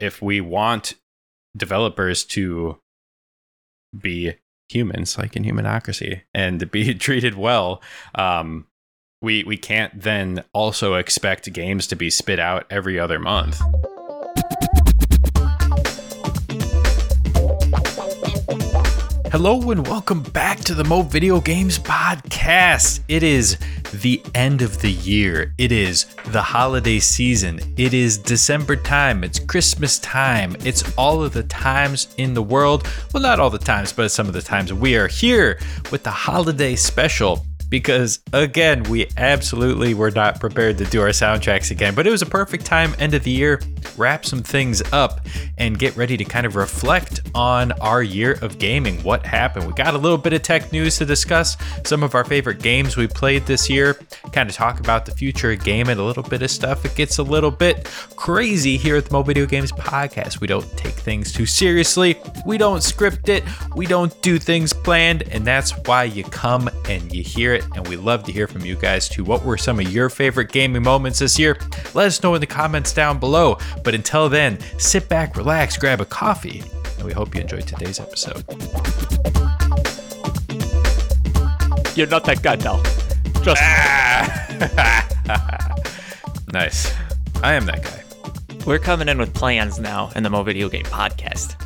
if we want developers to be humans, like in Humanocracy, and be treated well, um, we we can't then also expect games to be spit out every other month. Hello and welcome back to the Mo Video Games Podcast. It is the end of the year. It is the holiday season. It is December time. It's Christmas time. It's all of the times in the world. Well, not all the times, but some of the times we are here with the holiday special because again, we absolutely were not prepared to do our soundtracks again. But it was a perfect time, end of the year, wrap some things up and get ready to kind of reflect on our year of gaming. What happened? We got a little bit of tech news to discuss, some of our favorite games we played this year, kind of talk about the future of gaming, a little bit of stuff. It gets a little bit crazy here at the Mo Video Games Podcast. We don't take things too seriously, we don't script it, we don't do things planned, and that's why you come and you hear it it, and we love to hear from you guys too. What were some of your favorite gaming moments this year? Let us know in the comments down below. But until then, sit back, relax, grab a coffee, and we hope you enjoyed today's episode. You're not that guy, Dal. Just nice. I am that guy. we're coming in with plans now in the Mo Video Game Podcast.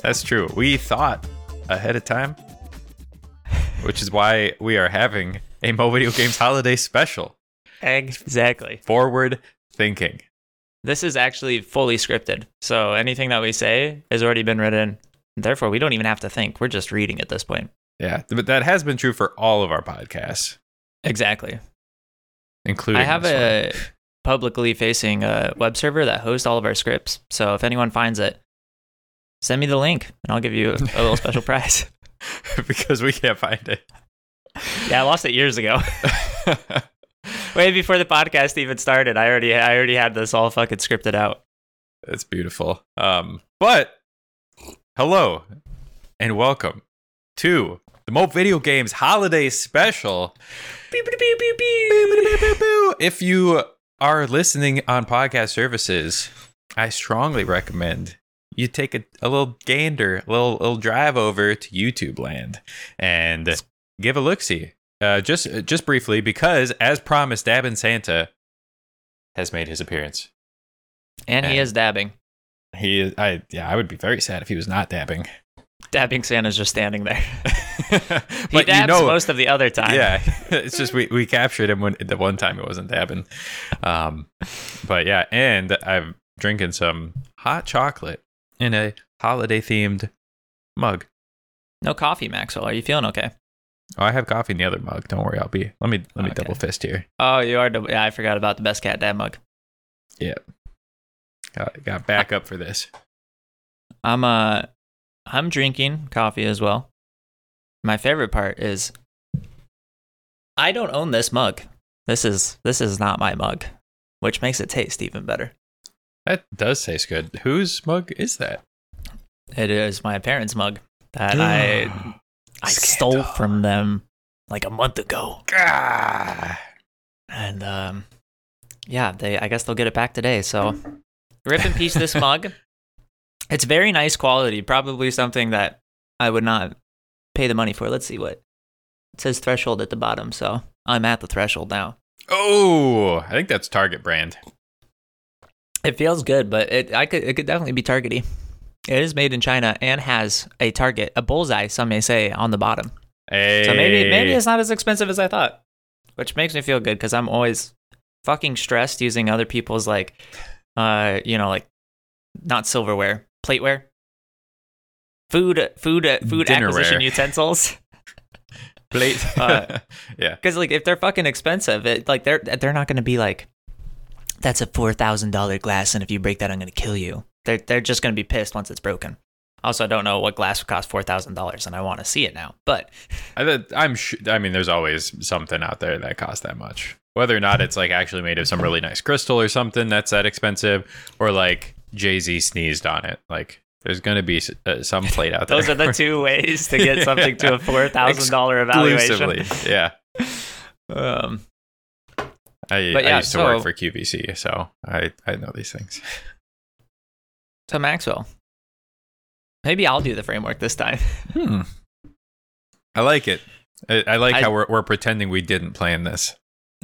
That's true. We thought ahead of time, which is why we are having a Mo Video Games holiday special. Exactly. Forward thinking. This is actually fully scripted, so anything that we say has already been written. Therefore, we don't even have to think. We're just reading at this point. Yeah, but that has been true for all of our podcasts, Exactly. including I have a publicly facing uh, web server that hosts all of our scripts. So if anyone finds it, send me the link and I'll give you a, a little special prize. because we can't find it. Yeah, I lost it years ago. Way before the podcast even started, I already I already had this all fucking scripted out. It's beautiful. Um, but hello and welcome to the Mo Video Games Holiday Special. If you are listening on podcast services, I strongly recommend you take a, a little gander, a little little drive over to YouTube land and give a look see. Uh, just just briefly, because as promised, Dabbing Santa has made his appearance. And he is dabbing. He is, I yeah, I would be very sad if he was not dabbing. Dabbing Santa's just standing there. He but dabs you know, most of the other time. yeah, it's just we, we captured him when the one time it wasn't dabbing. Um, but yeah, and I'm drinking some hot chocolate in a holiday themed mug. No coffee, Maxwell. Are you feeling okay? Oh, I have coffee in the other mug. Don't worry, I'll be. Let me let me Okay. double fist here. Oh, you are. double- Yeah, I forgot about the best cat dad mug. Got, got back up for this. I'm uh, I'm drinking coffee as well. My favorite part is I don't own this mug. This is this is not my mug, which makes it taste even better. That does taste good. Whose mug is that? It is my parents' mug that I I stole from them like a month ago. Ah. And um yeah, they I guess they'll get it back today. So rip in peace this mug. It's very nice quality, probably something that I would not pay the money for. Let's see what it says threshold at the bottom, so I'm at the threshold now. Oh, I think that's Target brand. It feels good, but it I could it could definitely be targety. It is made in China and has a target, a bullseye, some may say, on the bottom. Hey. So maybe maybe it's not as expensive as I thought, which makes me feel good because I'm always fucking stressed using other people's like, uh, you know, like not silverware, plateware, food, food, food Dinnerware. acquisition utensils. plate. Uh, yeah. Because like if they're fucking expensive, it, like they're they're not gonna be like, that's a four thousand dollar glass, and if you break that, I'm gonna kill you. They're they're just gonna be pissed once it's broken. Also, I don't know what glass would cost four thousand dollars, and I want to see it now. But I, I'm sure. I mean, there's always something out there that costs that much. Whether or not it's like actually made of some really nice crystal or something that's that expensive, or like Jay Z sneezed on it. Like, there's gonna be uh, some plate out there. those are the two ways to get something to a four thousand dollar evaluation. Yeah. Um, I, But I yeah, used to work for QVC, so I I know these things. So Maxwell. Maybe I'll do the framework this time. Hmm. I like it. I, I like I- how we're, we're pretending we didn't plan this.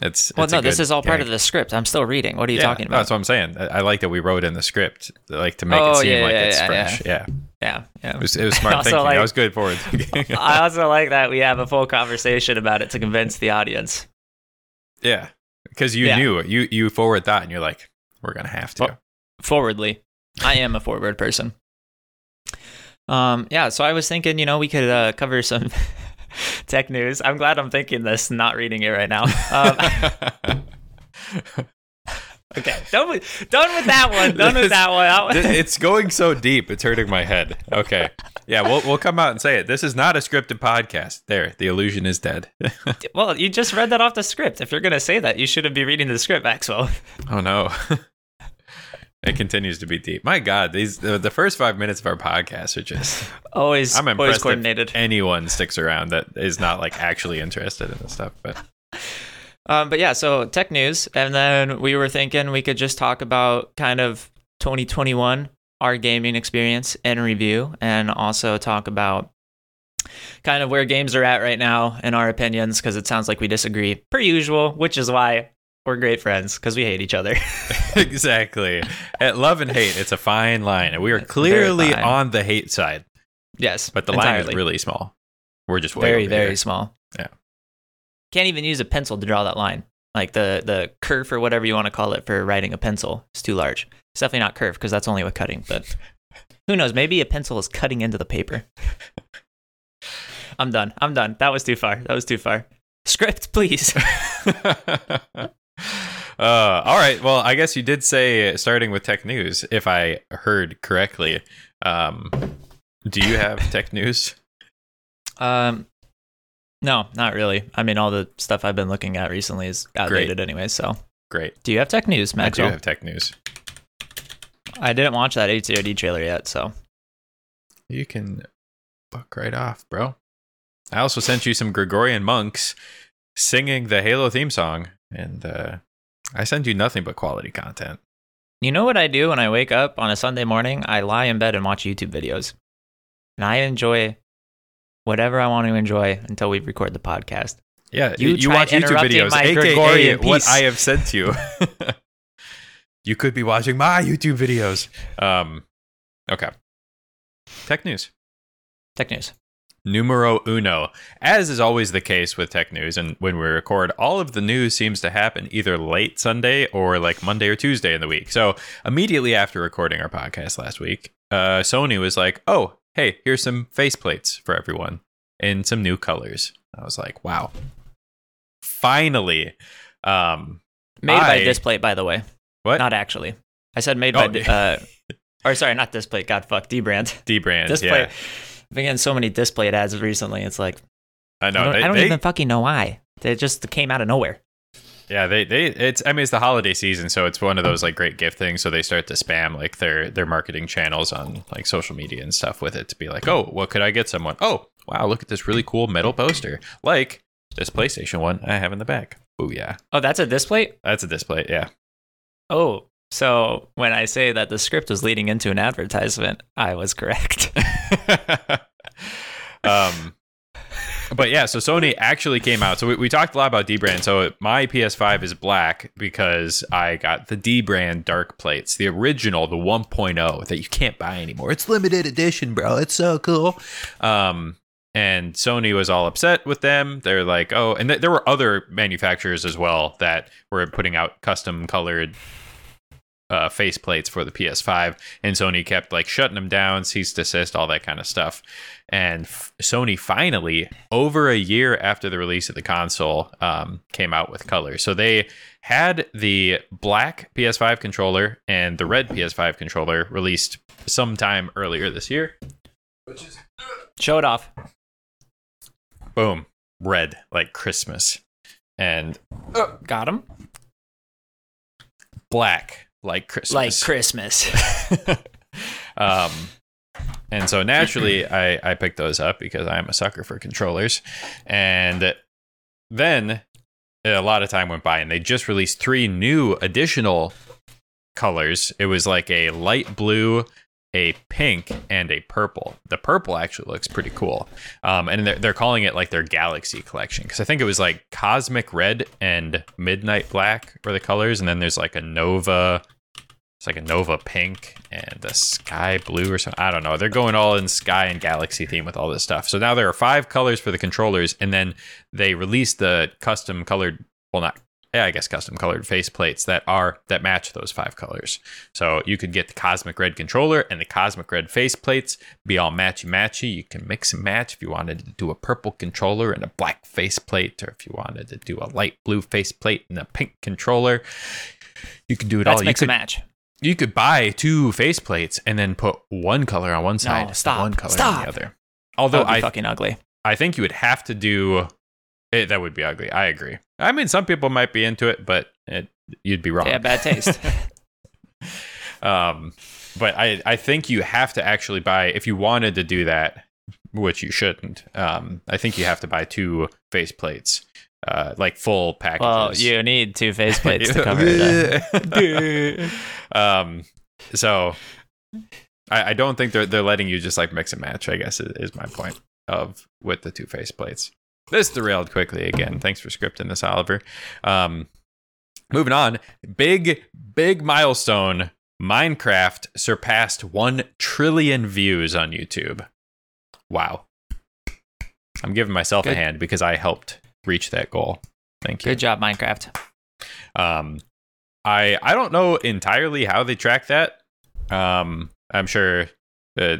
It's well, it's no, this is all part of the script. I'm still reading. What are you Yeah, talking no, about? That's what I'm saying. I, I like that we wrote in the script, like to make Oh, it seem yeah, like it's fresh. Yeah, yeah, yeah. it was, it was smart thinking. like- I was good forward thinking. I also like that we have a full conversation about it to convince the audience. yeah, because you Yeah. knew you you forward thought, and you're like, we're gonna have to. Forwardly, I am a forward person. Um, yeah. So I was thinking, you know, we could uh, cover some tech news. I'm glad I'm thinking this, not reading it right now. Um, okay, done with done with that one. Done with that one. It's going so deep, it's hurting my head. Okay, yeah, we'll we'll come out and say it. This is not a scripted podcast. There, the illusion is dead. well, you just read that off the script. If you're gonna say that, you shouldn't be reading the script, Maxwell. oh no. It continues to be deep. My God, these the, the first five minutes of our podcast are just. Always, I'm always impressed coordinated. if anyone sticks around that is not like actually interested in this stuff. But Um, but yeah, so tech news, and then we were thinking we could just talk about kind of 2021, our gaming experience and review, and also talk about kind of where games are at right now and our opinions, because it sounds like we disagree per usual, which is why we're great friends because we hate each other. exactly, at love and hate, it's a fine line, and we are clearly on the hate side, yes, but the line is really small. We're just way very very here. small. Yeah. Can't even use a pencil to draw that line. Like the the curve or whatever you want to call it for writing a pencil is too large. It's definitely not curve because that's only with cutting. But who knows? Maybe a pencil is cutting into the paper. I'm done. I'm done. That was too far. That was too far. Script, please. uh, all right. Well, I guess you did say starting with tech news, if I heard correctly. Um, do you have tech news? um, no, not really. I mean, all the stuff I've been looking at recently is outdated anyway. So, Great. do you have tech news, I do have tech news. I didn't watch that HCRD trailer yet, so You can buck right off, bro. I also sent you some Gregorian monks singing the Halo theme song, and uh, I send you nothing but quality content. You know what I do when I wake up on a Sunday morning? I lie in bed and watch YouTube videos. And I enjoy whatever I want to enjoy until we record the podcast. Yeah, You you, watch YouTube videos, my aka Gregorian what piece. I have sent to you. you could be watching my YouTube videos. Um, okay. Tech news. Tech news. Numero uno. As is always the case with tech news, and when we record, all of the news seems to happen either late Sunday or like Monday or Tuesday in the week. So immediately after recording our podcast last week, uh, Sony was like, "Oh, hey, here's some faceplates for everyone in some new colors." I was like, "Wow, finally!" Um, Made by I- Displate, by the way. what? Not actually. I said made Oh, by, uh, or sorry, not Displate. God fuck, dbrand. dbrand. Displate. Yeah, I've been getting so many Displate ads recently. It's like, I know. I don't, they, I don't they- even fucking know why. They just came out of nowhere. Yeah, they they it's I mean it's the holiday season, so it's one of those like great gift things. So they start to spam like their their marketing channels on like social media and stuff with it to be like, oh, what could I get someone? Oh, wow, look at this really cool metal poster, like this PlayStation one I have in the back. Oh yeah, Oh, that's a Displate. that's a Displate. Yeah, Oh, so when I say that the script was leading into an advertisement, I was correct. um, but yeah, so Sony actually came out. So we, we talked a lot about dbrand. So my PS5 is black because I got the dbrand dark plates, the original, the 1.0 that you can't buy anymore. It's limited edition, bro. It's so cool. Um, and Sony was all upset with them. They're like, oh, and th- there were other manufacturers as well that were putting out custom colored uh, face plates for the PS5, and Sony kept like shutting them down, cease to desist, all that kind of stuff. And f- Sony finally, over a year after the release of the console, um, came out with color. So they had the black PS5 controller and the red PS5 controller released sometime earlier this year. Show it off. Boom, red like Christmas, and Got him. black like Christmas. Like Christmas. um, and so naturally, I, I picked those up because I'm a sucker for controllers. And then a lot of time went by, and they just released three new additional colors. It was like a light blue, a pink, and a purple. The purple actually looks pretty cool. Um, and they're, they're calling it like their Galaxy collection because I think it was like Cosmic Red and Midnight Black were the colors, and then there's like a Nova. It's like a Nova pink and a sky blue or something. I don't know. They're going all in sky and galaxy theme with all this stuff. So now there are five colors for the controllers, and then they released the custom colored, well, not yeah, I guess custom colored face plates that are that match those five colors. So you could get the cosmic red controller and the cosmic red face plates, be all matchy matchy. You can mix and match if you wanted to do a purple controller and a black face plate, or if you wanted to do a light blue face plate and a pink controller. You can do it That's all. mix you and could, match. You could buy two face plates and then put one color on one side, and stop, one color on the other. Although I fucking ugly. I think you would have to do it, that would be ugly. I agree. I mean, some people might be into it, but it, you'd be wrong. Yeah, bad taste. um, but I, I think you have to actually buy if you wanted to do that, which you shouldn't. Um, I think you have to buy two face plates, uh, like full packages. well, you need two faceplates to cover it. um, so I, I don't think they're they're letting you just like mix and match. I guess is, is my point of with the two face plates. This derailed quickly again. Thanks for scripting this, Oliver. Um, moving on, big big milestone. Minecraft surpassed one trillion views on YouTube. Wow. I'm giving myself a hand because I helped reach that goal. Thank you. Good job, Minecraft. Um, I I don't know entirely how they track that. Um, I'm sure uh,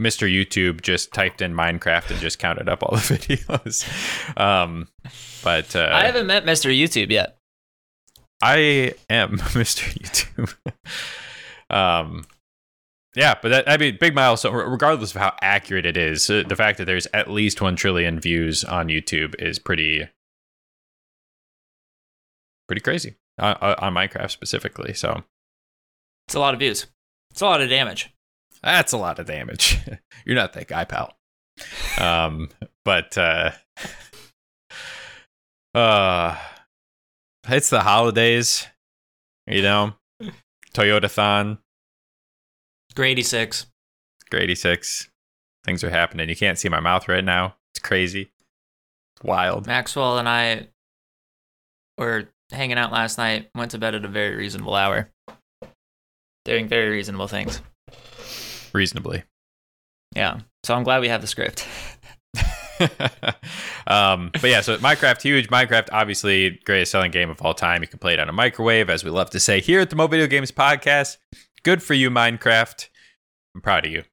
Mr. YouTube just typed in Minecraft and just counted up all the videos. Um, but uh, I haven't met Mr. YouTube yet. I am Mr. YouTube. um, yeah, but that, I mean, big milestone. re- Regardless of how accurate it is, uh, the fact that there's at least one trillion views on YouTube is pretty, pretty crazy uh, on Minecraft specifically. So It's a lot of views. It's a lot of damage. that's a lot of damage. You're not that guy, pal. Um, but uh, uh, it's the holidays, you know. Toyotathon. Grade 86. Grady six. Things are happening. You can't see my mouth right now. It's crazy. It's wild. Maxwell and I were hanging out last night, went to bed at a very reasonable hour. Doing very reasonable things. Reasonably. Yeah. So I'm glad we have the script. um, but yeah, so Minecraft huge. Minecraft obviously greatest selling game of all time. You can play it on a microwave, as we love to say here at the Mo Video Games Podcast. Good for you, Minecraft. I'm proud of you.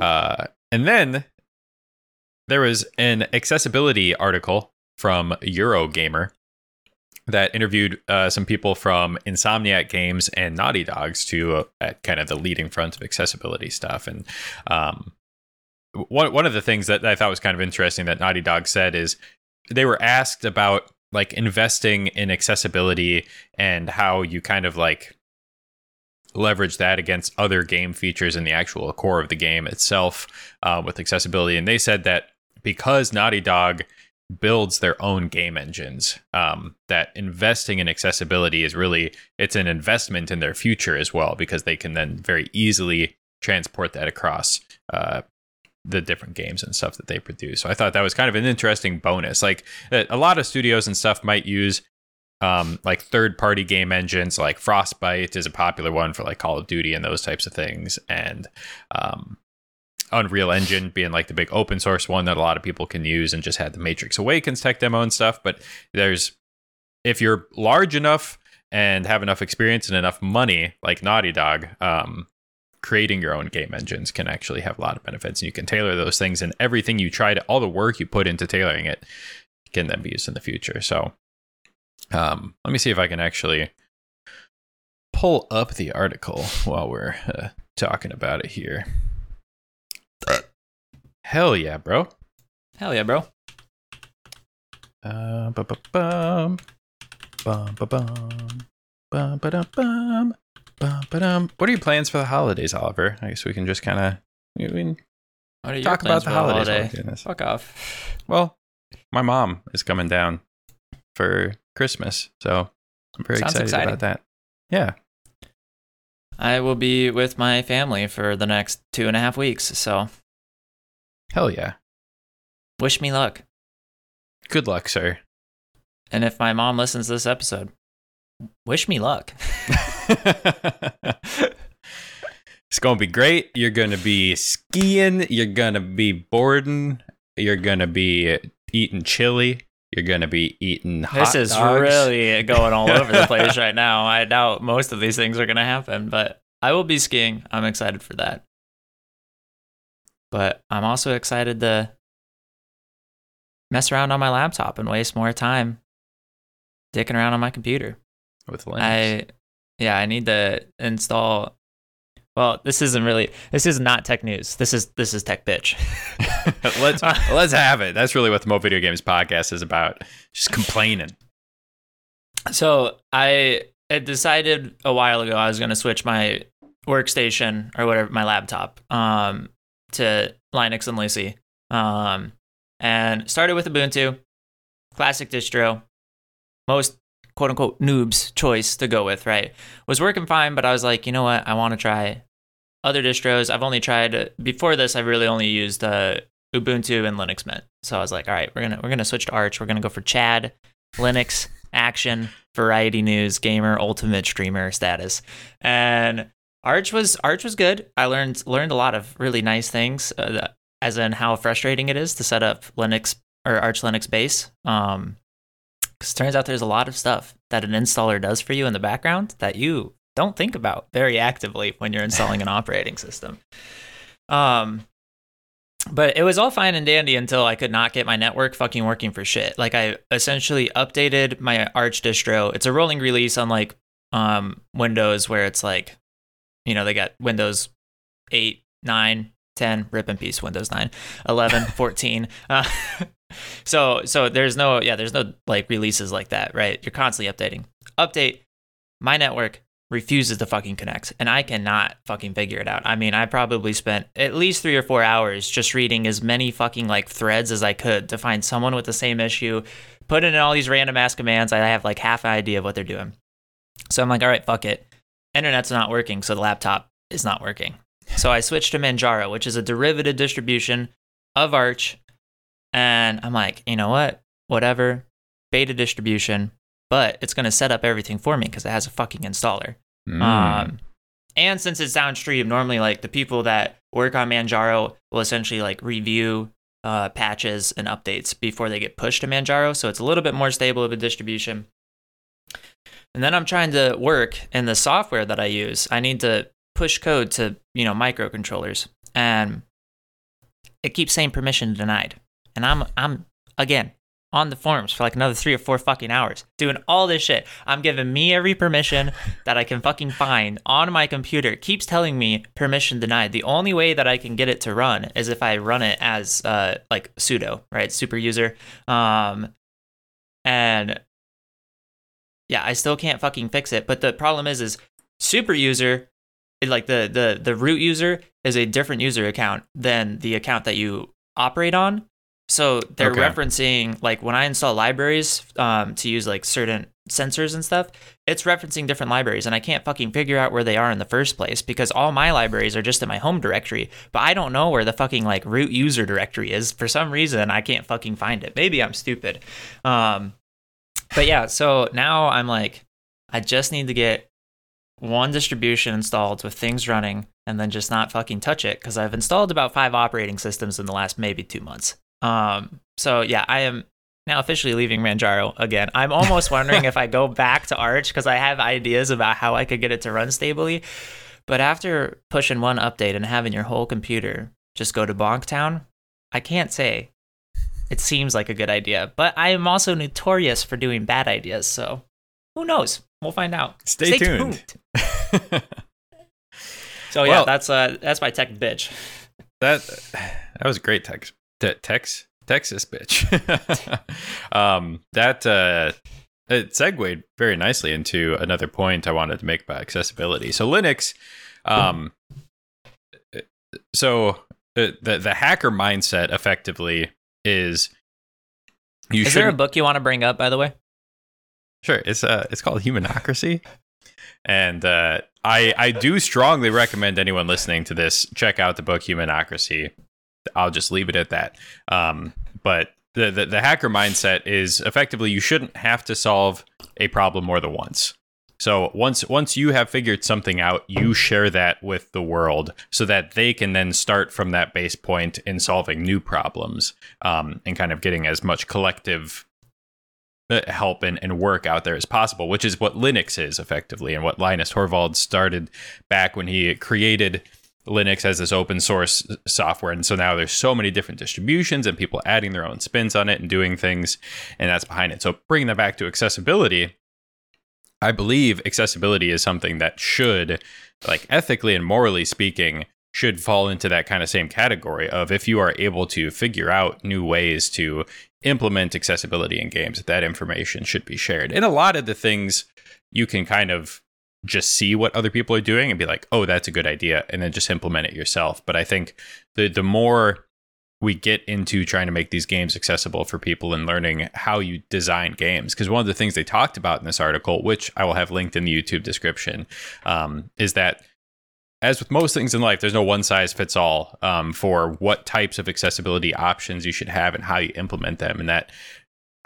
Uh, and then there was an accessibility article from Eurogamer that interviewed uh, some people from Insomniac Games and Naughty Dogs to uh, at kind of the leading front of accessibility stuff. And um, one one of the things that I thought was kind of interesting that Naughty Dog said is they were asked about like investing in accessibility and how you kind of like leverage that against other game features in the actual core of the game itself uh, with accessibility. And they said that because Naughty Dog builds their own game engines, um, that investing in accessibility is really it's an investment in their future as well because they can then very easily transport that across uh, the different games and stuff that they produce. So I thought that was kind of an interesting bonus. Like uh, a lot of studios and stuff might use um, like third party game engines, like Frostbite is a popular one for like Call of Duty and those types of things. And um, Unreal Engine being like the big open source one that a lot of people can use and just had the Matrix Awakens tech demo and stuff. But there's, if you're large enough and have enough experience and enough money, like Naughty Dog, um, creating your own game engines can actually have a lot of benefits and you can tailor those things and everything you try to all the work you put into tailoring it can then be used in the future so um, let me see if i can actually pull up the article while we're uh, talking about it here hell yeah bro Hell yeah, bro. uh, ba-ba-bum, bum-ba-bum, bum-ba-dum-bum, bum-ba-dum. what are your plans for the holidays oliver i guess we can just kind of we can What are your talk about the holidays holiday? we're doing this. Fuck off. Well, my mom is coming down for Christmas, so I'm very Sounds excited exciting. about that. Yeah, I will be with my family for the next two and a half weeks. So Hell yeah. wish me luck. Good luck, sir. And if my mom listens to this episode, wish me luck. it's going to be great. You're going to be skiing. You're going to be boarding. You're going to be eating chili. You're going to be eating hot this is dogs. really going all over the place right now. I doubt most of these things are going to happen, but I will be skiing. I'm excited for that. But I'm also excited to mess around on my laptop and waste more time dicking around on my computer. with Linux. I yeah, I need to install well, this isn't really this is not tech news. This is this is tech bitch. let's let's have it. That's really what the Mo Video Games podcast is about. Just complaining. So I decided a while ago I was going to switch my workstation or whatever my laptop um, to Linux and Lucy, um, and started with Ubuntu, classic distro, most quote unquote noobs choice to go with. Right, was working fine, but I was like, you know what, I want to try other distros. I've only tried before this. I've really only used uh, Ubuntu and Linux Mint. So I was like, all right, we're gonna we're gonna switch to Arch. We're gonna go for Chad, Linux, action, variety news, gamer, ultimate streamer status, and Arch was Arch was good. I learned learned a lot of really nice things, uh, as in how frustrating it is to set up Linux or Arch Linux base. Um, because turns out there's a lot of stuff that an installer does for you in the background that you don't think about very actively when you're installing an operating system. Um, but it was all fine and dandy until I could not get my network fucking working for shit. Like I essentially updated my Arch distro. It's a rolling release unlike um, Windows where it's like, you know, they got Windows 8, 9, 10, rip in peace, Windows 9, 11, 14. Uh, so so there's no yeah, there's no like releases like that, right? You're constantly updating. Update my network refuses to fucking connect and I cannot fucking figure it out. I mean, I probably spent at least 3 or 4 hours just reading as many fucking like threads as I could to find someone with the same issue, put in all these random ass commands. I have like half an idea of what they're doing. So I'm like, "All right, fuck it. Internet's not working, so the laptop is not working." So I switched to Manjaro, which is a derivative distribution of Arch. And I'm like, you know what? Whatever. Beta distribution, but it's going to set up everything for me because it has a fucking installer. Mm. Um, and since it's downstream, normally like the people that work on Manjaro will essentially like review uh, patches and updates before they get pushed to Manjaro. So it's a little bit more stable of a distribution. And then I'm trying to work in the software that I use. I need to push code to, you know, microcontrollers. And it keeps saying permission denied. And I'm I'm again on the forums for like another three or four fucking hours doing all this shit. I'm giving me every permission that I can fucking find on my computer. It keeps telling me permission denied. The only way that I can get it to run is if I run it as uh like sudo, right? Super user. Um and yeah, I still can't fucking fix it. But the problem is is super user like the the the root user is a different user account than the account that you operate on. So they're Okay. referencing like when I install libraries um, to use like certain sensors and stuff, it's referencing different libraries, and I can't fucking figure out where they are in the first place because all my libraries are just in my home directory, but I don't know where the fucking like root user directory is. For some reason, I can't fucking find it. Maybe I'm stupid. Um, but yeah, so now I'm like, I just need to get one distribution installed with things running and then just not fucking touch it because I've installed about five operating systems in the last maybe two months. Um, so yeah, I am now officially leaving Manjaro again. I'm almost wondering if I go back to Arch because I have ideas about how I could get it to run stably. But after pushing one update and having your whole computer just go to Bonktown, I can't say it seems like a good idea. But I am also notorious for doing bad ideas, so who knows? We'll find out. Stay tuned. So yeah, Well- that's uh that's my tech bitch. that that was great text. Te- Tex Texas bitch. um, that uh, it segued very nicely into another point I wanted to make about accessibility. So Linux, um, so uh, the the hacker mindset effectively is you Is there a book you want to bring up, by the way? sure it's uh it's called Humanocracy. And uh, I I do strongly recommend anyone listening to this check out the book Humanocracy. I'll just leave it at that. Um, but the, the the hacker mindset is effectively you shouldn't have to solve a problem more than once. So once once you have figured something out, you share that with the world so that they can then start from that base point in solving new problems um, and kind of getting as much collective uh, help and, and work out there as possible, which is what Linux is effectively and what Linus Torvalds started back when he created Linux as this open source software. And so now there's so many different distributions and people adding their own spins on it and doing things, and that's behind it. So bringing that back to accessibility, I believe accessibility is something that should, like ethically and morally speaking, should fall into that kind of same category of if you are able to figure out new ways to implement accessibility in games, that information should be shared. And a lot of the things you can kind of just see what other people are doing and be like, oh, that's a good idea, and then just implement it yourself. But I think the the more we get into trying to make these games accessible for people and learning how you design games. Because one of the things they talked about in this article, which I will have linked in the YouTube description, um, is that as with most things in life, there's no one size fits all um, for what types of accessibility options you should have and how you implement them. And that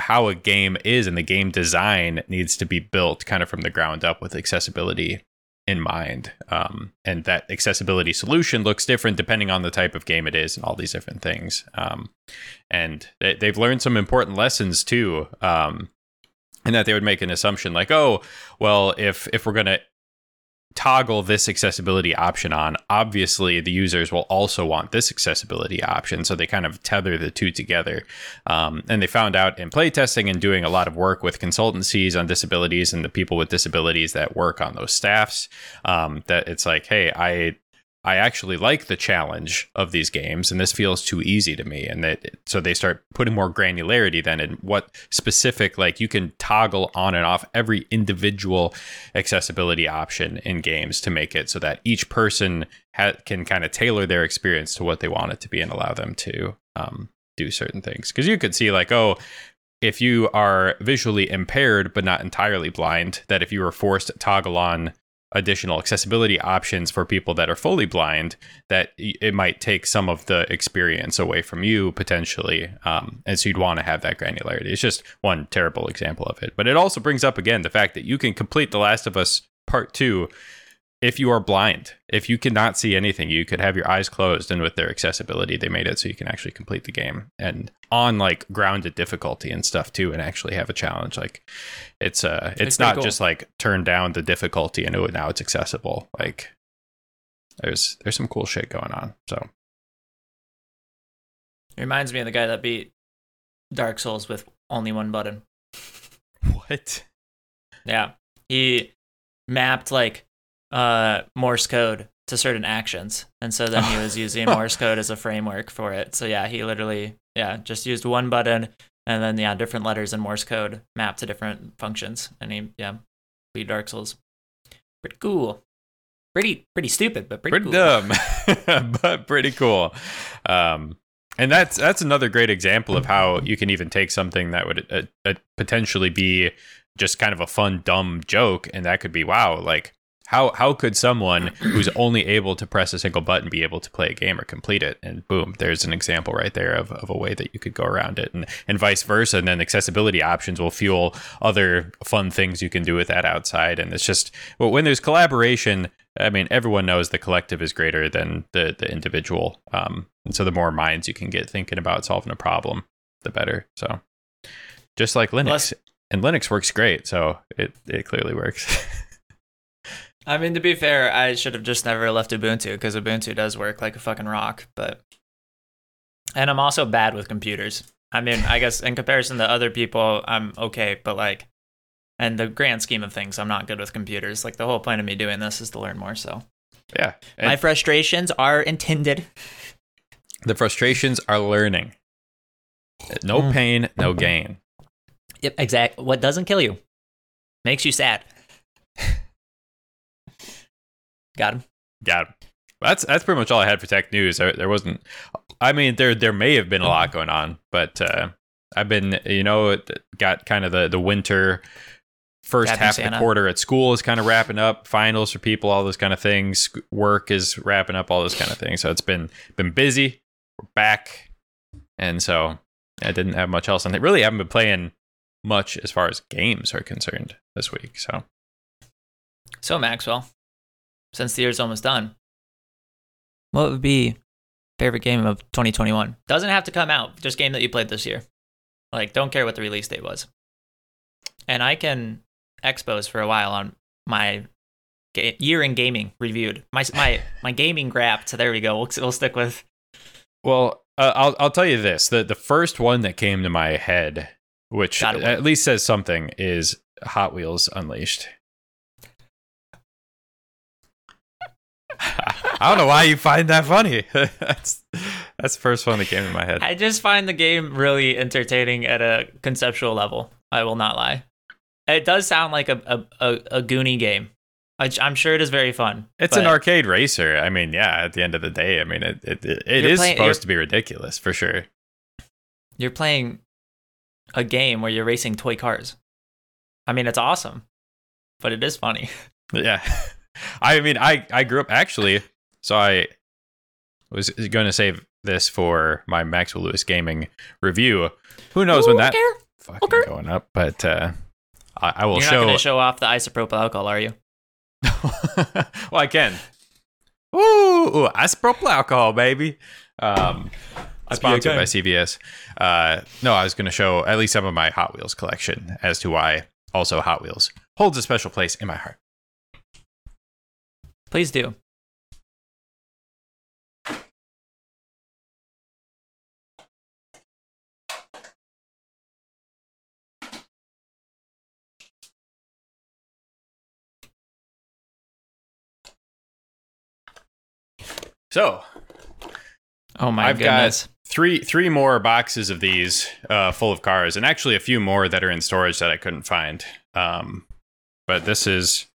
how a game is and the game design needs to be built kind of from the ground up with accessibility in mind. Um, and that accessibility solution looks different depending on the type of game it is and all these different things. Um, and they, have learned some important lessons too. Um, and that they would make an assumption like, oh, well, if if we're gonna toggle this accessibility option on, obviously the users will also want this accessibility option. So they kind of tether the two together. Um, and they found out in playtesting and doing a lot of work with consultancies on disabilities and the people with disabilities that work on those staffs um, that it's like, hey, I I actually like the challenge of these games, and this feels too easy to me. And that so they start putting more granularity then in what specific like you can toggle on and off every individual accessibility option in games to make it so that each person ha- can kind of tailor their experience to what they want it to be and allow them to um, do certain things. Because you could see like, oh, if you are visually impaired but not entirely blind, that if you were forced to toggle on additional accessibility options for people that are fully blind that it might take some of the experience away from you potentially um, and so you'd want to have that granularity. It's just one terrible example of it. But it also brings up again the fact that you can complete the last of us part two if you are blind, if you cannot see anything, you could have your eyes closed. And with their accessibility, they made it so you can actually complete the game and on like grounded difficulty and stuff too, and actually have a challenge. Like it's uh, it's, it's not cool. just like turn down the difficulty and oh, now it's accessible. Like there's there's some cool shit going on. So it reminds me of the guy that beat Dark Souls with only one button. What? Yeah, he mapped like uh, Morse code to certain actions, and so then he was using Morse code as a framework for it. So yeah, he literally yeah just used one button and then yeah different letters in Morse code mapped to different functions, and he yeah beat Dark Souls. Pretty cool. Pretty pretty stupid, but pretty, pretty cool. dumb, but pretty cool. Um, and that's that's another great example of how you can even take something that would uh, uh, potentially be just kind of a fun dumb joke, and that could be wow, like how how could someone who's only able to press a single button be able to play a game or complete it? And boom, there's an example right there of, of a way that you could go around it, and and vice versa. And then accessibility options will fuel other fun things you can do with that outside. And it's just well, when there's collaboration, I mean, everyone knows the collective is greater than the the individual. Um, and so the more minds you can get thinking about solving a problem, the better. So just like Linux, and Linux works great, so it it clearly works. I mean, to be fair, I should have just never left Ubuntu because Ubuntu does work like a fucking rock. But, and I'm also bad with computers. I mean, I guess in comparison to other people, I'm okay. But like, in the grand scheme of things, I'm not good with computers. Like the whole point of me doing this is to learn more. So, yeah, my frustrations are intended. The frustrations are learning. No mm. pain, no gain. Yep, exact. What doesn't kill you makes you sad. Got him. Got him. That's that's pretty much all I had for tech news. There, there wasn't. I mean, there there may have been a lot going on, but uh, I've been you know got kind of the the winter first Happy half of the quarter at school is kind of wrapping up. Finals for people, all those kind of things. Work is wrapping up, all those kind of things. So it's been been busy. We're back, and so I didn't have much else, and I really haven't been playing much as far as games are concerned this week. So So Maxwell, since the year's almost done, what would be favorite game of 2021? Doesn't have to come out, just game that you played this year. Like, don't care what the release date was. And I can expose for a while on my ga- year in gaming reviewed. My my my gaming grapped. So there we go. We'll, we'll stick with Well, uh, I'll I'll tell you this: the the first one that came to my head, which at least says something, is Hot Wheels Unleashed. I don't know why you find that funny. that's that's the first one that came to my head. I just find the game really entertaining at a conceptual level. I will not lie. It does sound like a a, a, a Goonie game. I, I'm sure it is very fun. It's an arcade racer. I mean, yeah. At the end of the day, I mean, it it, it, it playing- supposed to be ridiculous for sure. You're playing a game where you're racing toy cars. I mean, it's awesome, but it is funny. Yeah. I mean, I I grew up actually, so I was going to save this for my Maxwell Lewis gaming review. Who knows when that okay. fucking okay. going up, but uh I, I will You're not show. going to show off the isopropyl alcohol, are you? well, I can. Ooh, ooh, isopropyl alcohol, baby. Um, sponsored okay. by CVS. Uh, no, I was going to show at least some of my Hot Wheels collection as to why also Hot Wheels holds a special place in my heart. Please do. So Oh my god, I've goodness. got three three more boxes of these uh, full of cars, and actually a few more that are in storage that I couldn't find. Um, but this is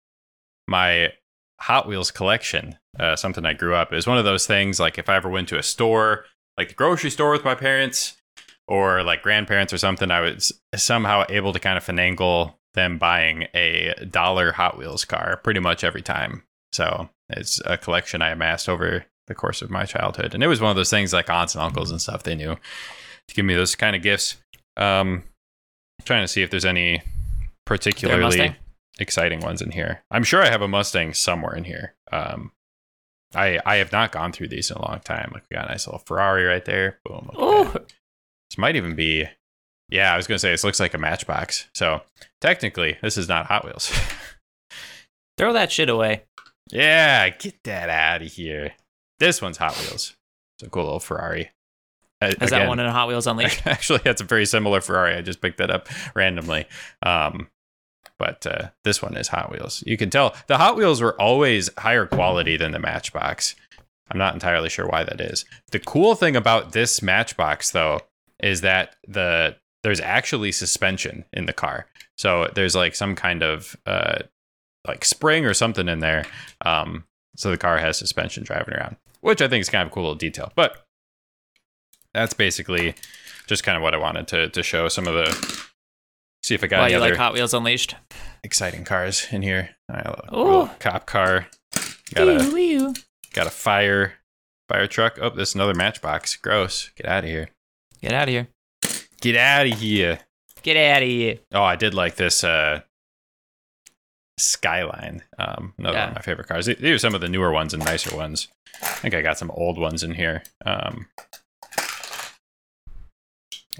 my Hot Wheels collection. Uh, something I grew up. It was one of those things like if I ever went to a store, like the grocery store with my parents or like grandparents or something, I was somehow able to kind of finagle them buying a dollar Hot Wheels car pretty much every time. So it's a collection I amassed over the course of my childhood. And it was one of those things like aunts and uncles and stuff, they knew to give me those kind of gifts. Um, trying to see if there's any particularly? Exciting ones in here. I'm sure I have a Mustang somewhere in here. Um, I I have not gone through these in a long time. Like we got a nice little Ferrari right there. Boom. that. This might even be. Yeah, I was gonna say this looks like a Matchbox. So technically, this is not Hot Wheels. throw that shit away. yeah, get that out of here. This one's Hot Wheels. It's a cool little Ferrari. Is that one in Hot Wheels Unleashed? Actually, that's a very similar Ferrari. I just picked that up randomly. Um, but uh, this one is Hot Wheels. You can tell the Hot Wheels were always higher quality than the Matchbox. I'm not entirely sure why that is. The cool thing about this Matchbox, though, is that the there's actually suspension in the car. So there's like some kind of uh, like spring or something in there. Um, so the car has suspension driving around, which I think is kind of a cool little detail. But that's basically just kind of what I wanted to to show some of the see if I got Why any you like Hot Wheels Unleashed? exciting cars in here. All right, a little- Ooh. little cop car. Got a Ew, got a fire fire truck. Oh, this is another matchbox. Gross. Get out of here. Get out of here. Get out of here. Get out of here. Oh, I did like this uh Skyline. Um, another one Yeah. of my favorite cars. These are some of the newer ones and nicer ones. I think I got some old ones in here. Um,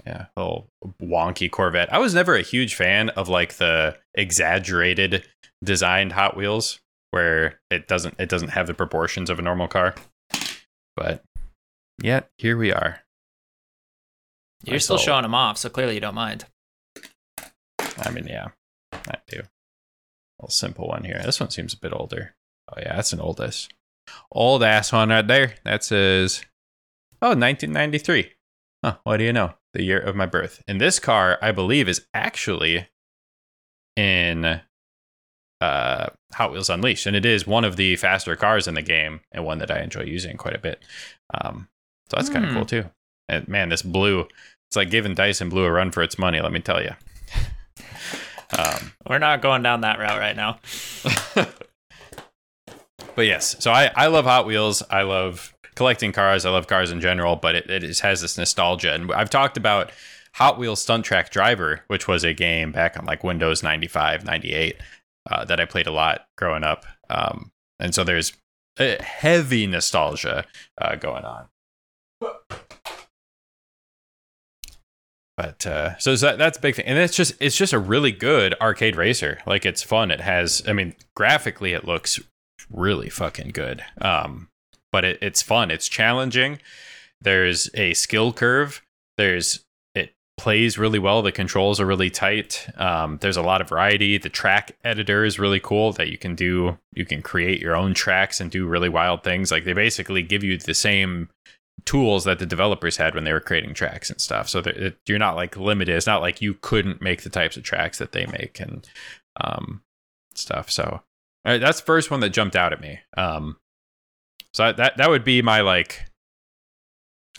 yeah, little wonky Corvette. I was never a huge fan of like the exaggerated designed Hot Wheels where it doesn't it doesn't have the proportions of a normal car. But yet here we are. You're Nice still little- showing them off, so clearly you don't mind. I mean, yeah, I do. A little simple one here. This one seems a bit older. Oh yeah, that's an oldest. Old ass one right there. That says, oh, 1993. Huh, what do you know? The year of my birth. And this car, I believe, is actually in uh, Hot Wheels Unleashed, and it is one of the faster cars in the game, and one that I enjoy using quite a bit. Um, so that's kind of Hmm. cool too. And man, this blue, it's like giving Dyson Blue a run for its money. Let me tell you. Um, We're not going down that route right now. but yes, so I, I love Hot Wheels. I love collecting cars. I love cars in general, but it, has this nostalgia. And I've talked about Hot Wheels Stunt Track Driver, which was a game back on like Windows 95, 98 uh, that I played a lot growing up. Um, and so there's a heavy nostalgia uh, going on. But uh, so that, that's a big thing, and it's just it's just a really good arcade racer. Like it's fun. It has, I mean, graphically it looks really fucking good. Um, but it, it's fun. It's challenging. There's a skill curve. There's it plays really well. The controls are really tight. Um, there's a lot of variety. The track editor is really cool that you can do. You can create your own tracks and do really wild things. Like they basically give you the same tools that the developers had when they were creating tracks and stuff. So it, you're not like limited. It's not like you couldn't make the types of tracks that they make and um, stuff. So uh, that's the first one that jumped out at me. Um, so that that would be my like,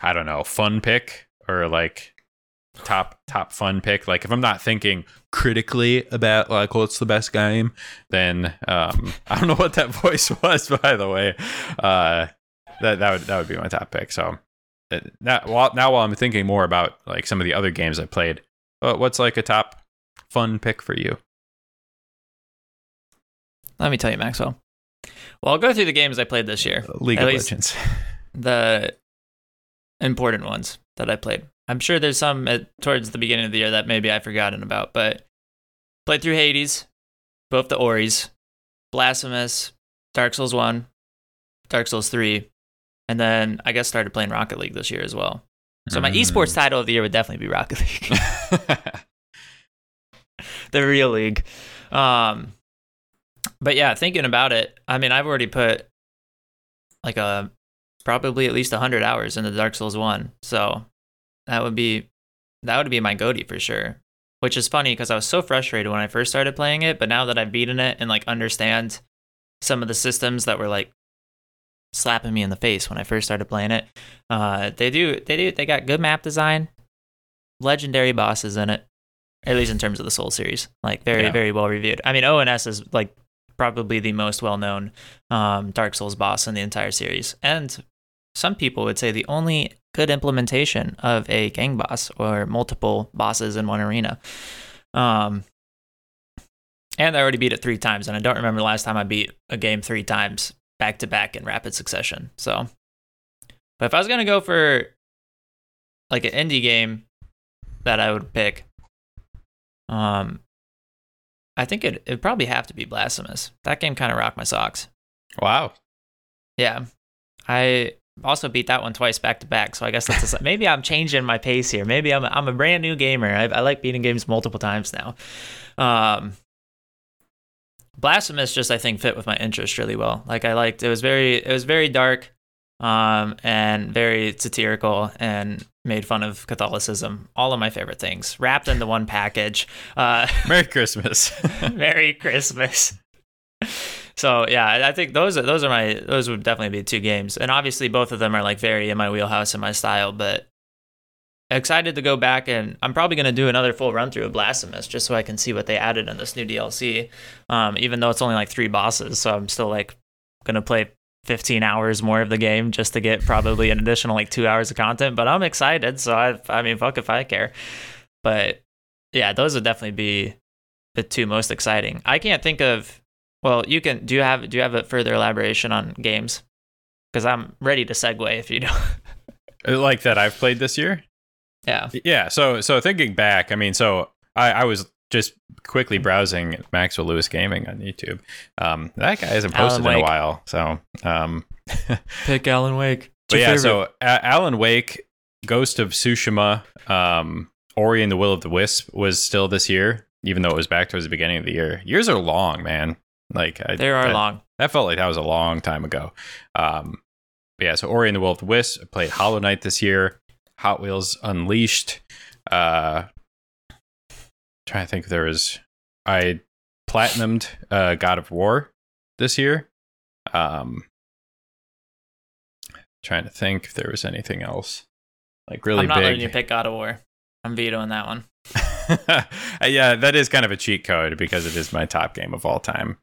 I don't know, fun pick or like top top fun pick. Like if I'm not thinking critically about like what's the best game, then um, I don't know what that voice was by the way. Uh, that that would that would be my top pick. So uh, that while, now while I'm thinking more about like some of the other games I played, uh, what's like a top fun pick for you? Let me tell you, Maxwell. Well, I'll go through the games I played this year. League At of Legends. The important ones that I played. I'm sure there's some at, towards the beginning of the year that maybe I've forgotten about, but played through Hades, both the Oris, Blasphemous, Dark Souls 1, Dark Souls 3, and then I guess started playing Rocket League this year as well. So my Mm. esports title of the year would definitely be Rocket League. the real league. Um, but yeah, thinking about it, I mean, I've already put like a probably at least hundred hours into Dark Souls One, so that would be that would be my goatee for sure. Which is funny because I was so frustrated when I first started playing it, but now that I've beaten it and like understand some of the systems that were like slapping me in the face when I first started playing it, uh, they do they do they got good map design, legendary bosses in it, at least in terms of the Soul series. Like very, Yeah. very well reviewed. I mean, ONS is like probably the most well known um, Dark Souls boss in the entire series, and some people would say the only good implementation of a gang boss or multiple bosses in one arena. Um, and I already beat it three times, and I don't remember the last time I beat a game three times back to back in rapid succession. So, but if I was gonna go for like an indie game that I would pick, um, I think it it'd probably have to be Blasphemous. That game kind of rocked my socks. wow. Yeah, I also beat that one twice back to back. So I guess that's a, maybe I'm changing my pace here. Maybe I'm a, I'm a brand new gamer. I, I like beating games multiple times now. Um, Blasphemous just I think fit with my interest really well. Like I liked it was very it was very dark, um, and very satirical and made fun of Catholicism. All of my favorite things wrapped into one package. Uh, Merry Christmas. Merry Christmas. So yeah, I- think those are those are my those would definitely be two games, and obviously both of them are like very in my wheelhouse and my style. But excited to go back and I'm probably gonna do another full run through of Blasphemous just so I can see what they added in this new DLC. Um, even though it's only like three bosses, so I'm still like gonna play 15 hours more of the game just to get probably an additional like two hours of content. But I'm excited, so I I mean fuck if I care. But yeah, those would definitely be the two most exciting. I can't think of. Well, you can. Do you have Do you have a further elaboration on games? Because I'm ready to segue if you do. like that I've played this year. yeah. Yeah. So so thinking back, I mean, so I, I was just quickly browsing Maxwell Lewis Gaming on YouTube. Um, that guy hasn't posted in a while. So um, Pick Alan Wake. but yeah. So A- Alan Wake, Ghost of Tsushima, um, Ori and the Will of the Wisp was still this year, even though it was back towards the beginning of the year. Years are long, man. Like I, they are that- long. that felt like that was a long time ago. Um, but yeah, so Ori and the Will of the Wisp I played Hollow Knight this year. Hot Wheels Unleashed. Uh, trying to think if there was I platinumed uh, God of War this year. Um, trying to think if there was anything else like really I'm not letting you pick God of War. I'm vetoing that one. yeah, that is kind of a cheat code because it is my top game of all time.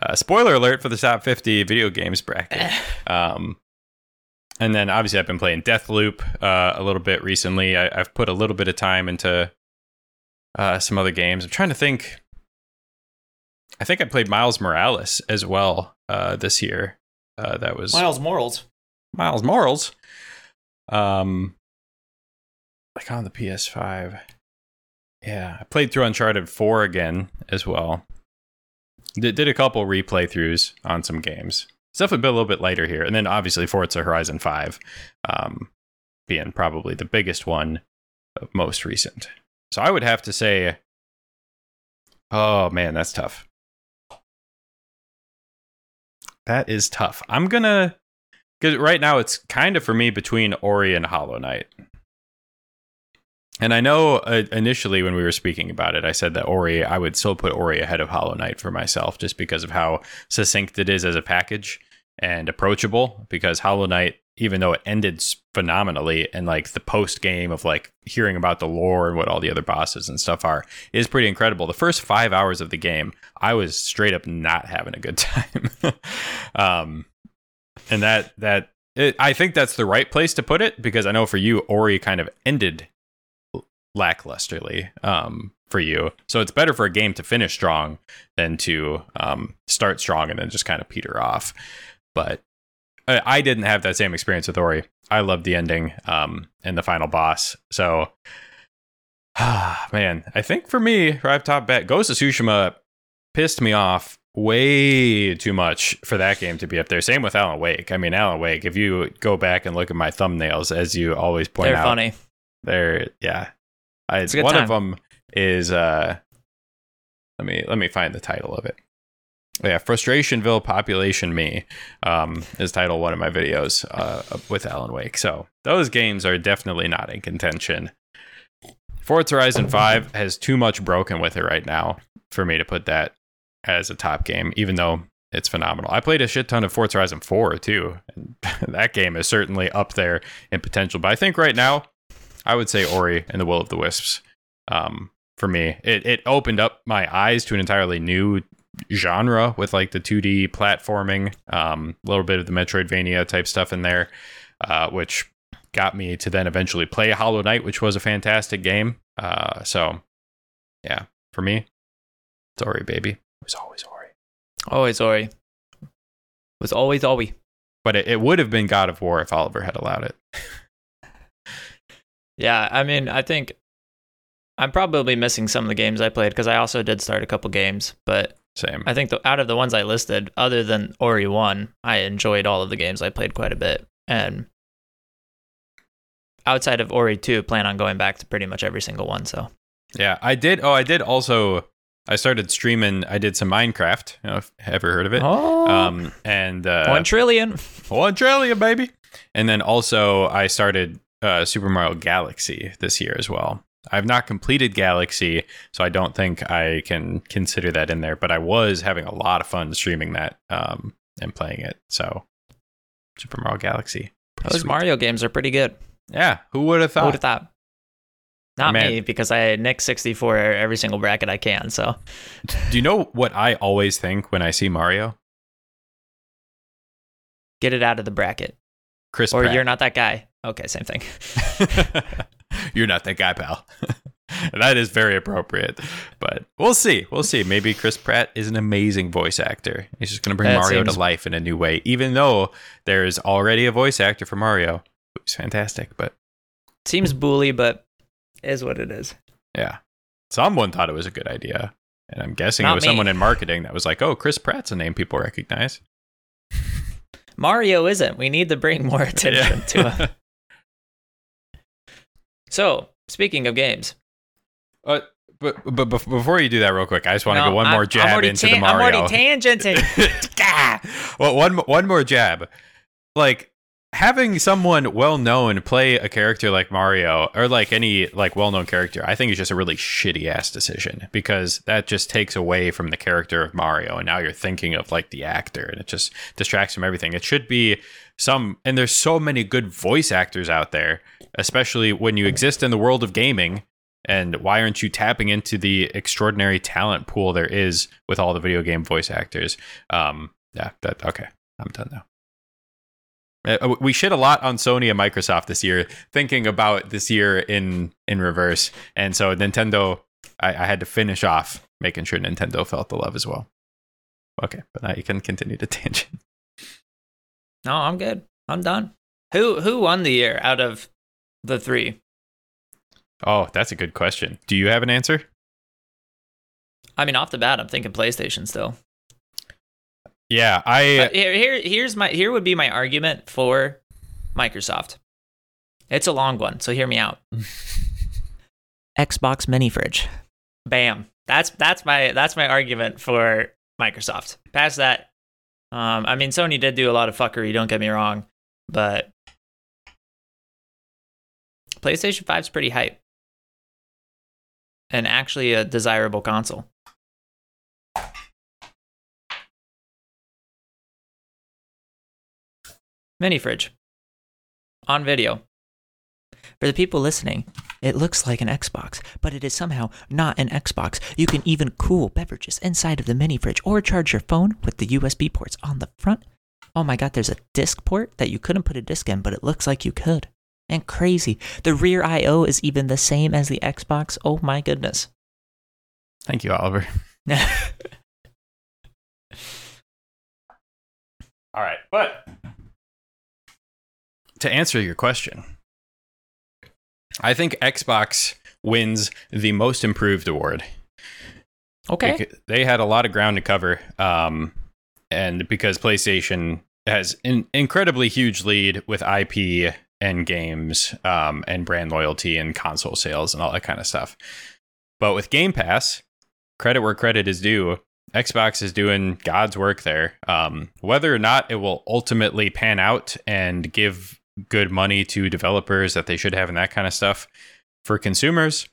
Uh, spoiler alert for the top 50 video games bracket. Um, and then obviously I've been playing Deathloop uh, a little bit recently. I, have put a little bit of time into uh, some other games. I'm trying to think. I think I played Miles Morales as well uh, this year. Uh, that was Miles Morals. Miles Morals. Um, like on the PS5. Yeah, I played through Uncharted 4 again as well. Did, did a couple replay throughs on some games. It's definitely been a little bit lighter here. And then obviously Forza Horizon 5 um, being probably the biggest one most recent. So I would have to say, oh man, that's tough. That is tough. I'm to, because right now it's kind of for me between Ori and Hollow Knight. And I know uh, initially when we were speaking about it, I said that Ori, I would still put Ori ahead of Hollow Knight for myself just because of how succinct it is as a package and approachable. Because Hollow Knight, even though it ended phenomenally and like the post game of like hearing about the lore and what all the other bosses and stuff are, is pretty incredible. The first five hours of the game, I was straight up not having a good time. um, and that, that, it, I think that's the right place to put it because I know for you, Ori kind of ended lacklusterly um, for you. So it's better for a game to finish strong than to um, start strong and then just kind of peter off. But I, didn't have that same experience with Ori. I loved the ending um, and the final boss. So, ah, man, I think for me, Drive Top Bet, Ghost of Tsushima pissed me off way too much for that game to be up there. Same with Alan Wake. I mean, Alan Wake, if you go back and look at my thumbnails, as you always point out. They're out, funny. they're, yeah, I, It's a good one time. of them is uh, let me let me find the title of it. Yeah, Frustrationville Population Me um, is title one of my videos uh, with Alan Wake. So those games are definitely not in contention. Forza Horizon 5 has too much broken with it right now for me to put that as a top game, even though it's phenomenal. I played a shit ton of Forza Horizon 4 too. And that game is certainly up there in potential. But I think right now, I would say Ori and the Will of the Wisps. Um, for me, it it opened up my eyes to an entirely new genre with like the 2D platforming, um, a little bit of the Metroidvania type stuff in there, uh, which got me to then eventually play Hollow Knight, which was a fantastic game. Uh, so yeah, for me, it's Ori, baby. It was always Ori. Always Ori. Was always Ori. But it, it would have been God of War if Oliver had allowed it. Yeah, I mean, I think I'm probably missing some of the games I played because I also did start a couple games, but Same. I think the, out of the ones I listed, other than Ori 1, I enjoyed all of the games I played quite a bit. And outside of Ori 2, plan on going back to pretty much every single one. So Yeah, I did. Oh, I did also. I started streaming. I did some Minecraft. You know, if ever heard of it? oh, Um, and uh, one trillion. one trillion, baby. And then also, I started uh, Super Mario Galaxy this year as well. I've not completed Galaxy, so I don't think I can consider that in there. But I was having a lot of fun streaming that um, and playing it. So, Super Mario Galaxy. Those sweet. Mario games are pretty good. Yeah, who would have thought? Who would have thought? Not Man. me, because I nick 64 every single bracket I can. So Do you know what I always think when I see Mario? get it out of the bracket. Chris Or Pratt. you're not that guy. Okay, same thing. You're not that guy, pal. that is very appropriate. But we'll see. We'll see. Maybe Chris Pratt is an amazing voice actor. He's just going to bring That Mario seems- to life in a new way, even though there's already a voice actor for Mario. Who's fantastic. But Seems bully, but is what it is. yeah, someone thought it was a good idea. And I'm guessing Not it was me. someone in marketing that was like, oh, Chris Pratt's a name people recognize. Mario isn't. We need to bring more attention to it. So, speaking of games, Uh, but, but before you do that, real quick, I just want to No, go one I'm- more jab into tan- the Mario. I'm already tangenting. Well, one one more jab. Like having someone well known play a character like Mario or like any like well known character, I think is just a really shitty ass decision because that just takes away from the character of Mario, and now you're thinking of like the actor, and it just distracts from everything. It should be some, and there's so many good voice actors out there, especially when you exist in the world of gaming. And why aren't you tapping into the extraordinary talent pool there is with all the video game voice actors? Um, yeah, that okay. I'm done now. Uh, We shit a lot on Sony and Microsoft this year, thinking about this year in in reverse. And so Nintendo, I, I had to finish off making sure Nintendo felt the love as well. Okay, but now you can continue to tangent. No, I'm good. I'm done. Who who won the year out of the three? Oh, that's a good question. Do you have an answer? I mean, off the bat, I'm thinking PlayStation still. Yeah, I But here, here, here's my here would be my argument for Microsoft. It's a long one, so hear me out. Xbox mini fridge. Bam. That's that's my that's my argument for Microsoft. Past that, um, I mean, Sony did do a lot of fuckery. Don't get me wrong, but PlayStation 5's pretty hype, and actually a desirable console. Mini fridge on video. For the people listening, it looks like an Xbox, but it is somehow not an Xbox. You can even cool beverages inside of the mini fridge or charge your phone with the USB ports on the front. Oh my god, there's a disc port that you couldn't put a disc in, but it looks like you could. And crazy. The rear I/O is even the same as the Xbox. Oh my goodness. thank you, Oliver. All right, but to answer your question, I think Xbox wins the most improved award. okay. They had a lot of ground to cover, um, and because PlayStation has an incredibly huge lead with IP and games um, and brand loyalty and console sales and all that kind of stuff. But with Game Pass, credit where credit is due. Xbox is doing God's work there. Um, whether or not it will ultimately pan out and give good money to developers that they should have and that kind of stuff for consumers,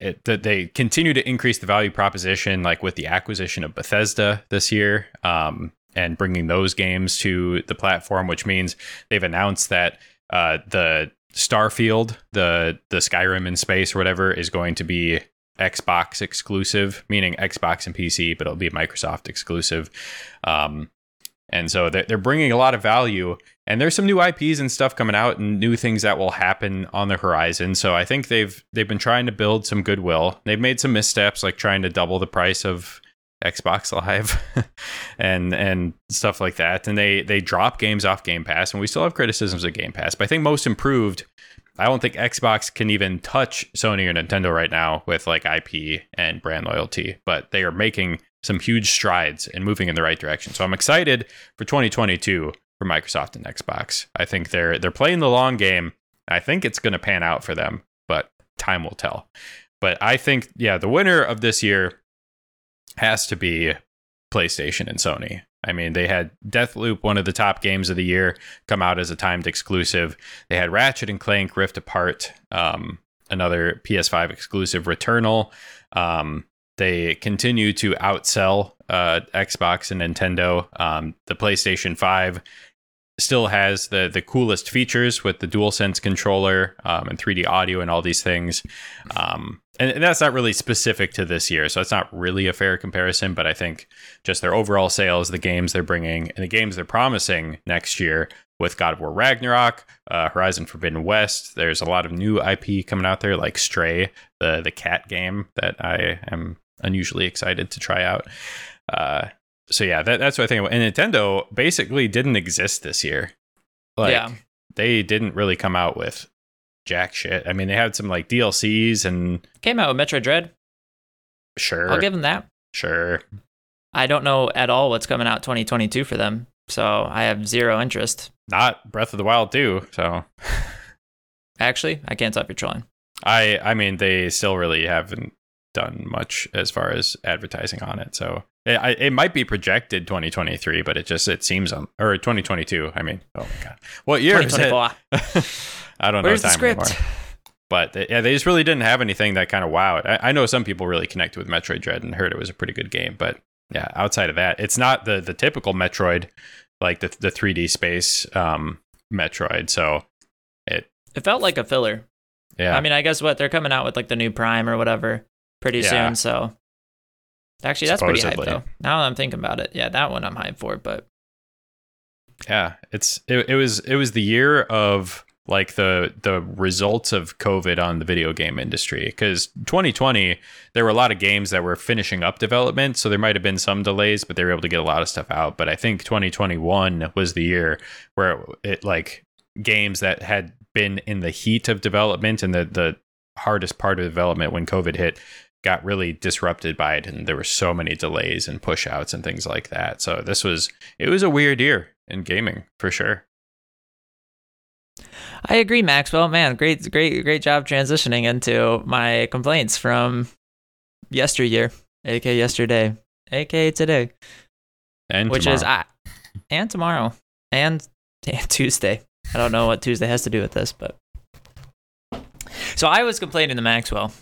it that they continue to increase the value proposition, like with the acquisition of Bethesda this year, um, and bringing those games to the platform, which means they've announced that uh, the Starfield, the the Skyrim in space or whatever, is going to be Xbox exclusive, meaning Xbox and PC, but it'll be Microsoft exclusive. Um, and so they're, bringing a lot of value, and there's some new IPs and stuff coming out, and new things that will happen on the horizon. So I think they've they've been trying to build some goodwill. They've made some missteps, like trying to double the price of Xbox Live, and and stuff like that. And they they drop games off Game Pass, and we still have criticisms of Game Pass. But I think most improved. I don't think Xbox can even touch Sony or Nintendo right now with like IP and brand loyalty, but they are making some huge strides and moving in the right direction. So I'm excited for 2022 for Microsoft and Xbox. I think they're they're playing the long game. I think it's going to pan out for them, but time will tell. But I think yeah, the winner of this year has to be PlayStation and Sony. I mean, they had Deathloop, one of the top games of the year, come out as a timed exclusive. They had Ratchet and Clank Rift Apart, um, another PS5 exclusive, Returnal. Um, they continue to outsell uh, Xbox and Nintendo. Um, the PlayStation 5 still has the the coolest features with the DualSense controller um, and 3D audio and all these things. Um, and, and that's not really specific to this year, so it's not really a fair comparison. But I think just their overall sales, the games they're bringing, and the games they're promising next year with God of War Ragnarok, uh, Horizon Forbidden West. There's a lot of new IP coming out there, like Stray, the the cat game that I am unusually excited to try out. Uh, so yeah, that, that's what I think. And Nintendo basically didn't exist this year. Like, Yeah. they didn't really come out with jack shit. I mean, they had some like DLCs and Came out with Metroid Dread. sure, I'll give them that. sure. I don't know at all what's coming out 2022 for them, so I have zero interest. Not Breath of the Wild too. So Actually, I can't stop your trolling. I, I mean, they still really haven't done much as far as advertising on it. So it, I, it might be projected 2023, but it just it seems um or 2022. I mean, oh my god, what year is it? I don't know Where's the script? anymore. But they, yeah, they just really didn't have anything that kind of wowed. I, I know some people really connected with Metroid Dread and heard it was a pretty good game, but yeah, outside of that, it's not the the typical Metroid, like the the 3D space um, Metroid. So it It felt like a filler. Yeah. I mean, I guess what they're coming out with like the new Prime or whatever pretty Yeah. soon. So actually, that's pretty hype though. Now that I'm thinking about it, yeah, that one I'm hyped for. But Yeah, it's it, it was it was the year of like the the results of COVID on the video game industry because 2020 there were a lot of games that were finishing up development, so there might have been some delays, but they were able to get a lot of stuff out. But I think 2021 was the year where it like games that had been in the heat of development and the the hardest part of development when COVID hit got really disrupted by it and there were so many delays and pushouts and things like that. So this was it was a weird year in gaming for sure. I agree, Maxwell. Man, great, great, great job transitioning into my complaints from yesteryear, aka yesterday, aka today, And which is tomorrow. I, and tomorrow, and, and Tuesday. I don't know what Tuesday has to do with this, but so I was complaining to Maxwell,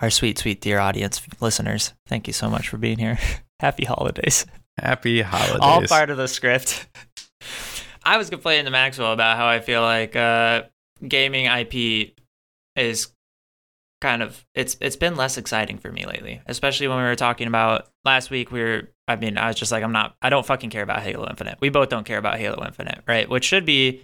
our sweet, sweet dear audience listeners. Thank you so much for being here. Happy holidays. happy holidays. all part of the script. I was complaining to Maxwell about how I feel like uh, gaming IP is kind of it's it's been less exciting for me lately, especially when we were talking about last week. We were I mean I was just like I'm not I don't fucking care about Halo Infinite. We both don't care about Halo Infinite, right? Which should be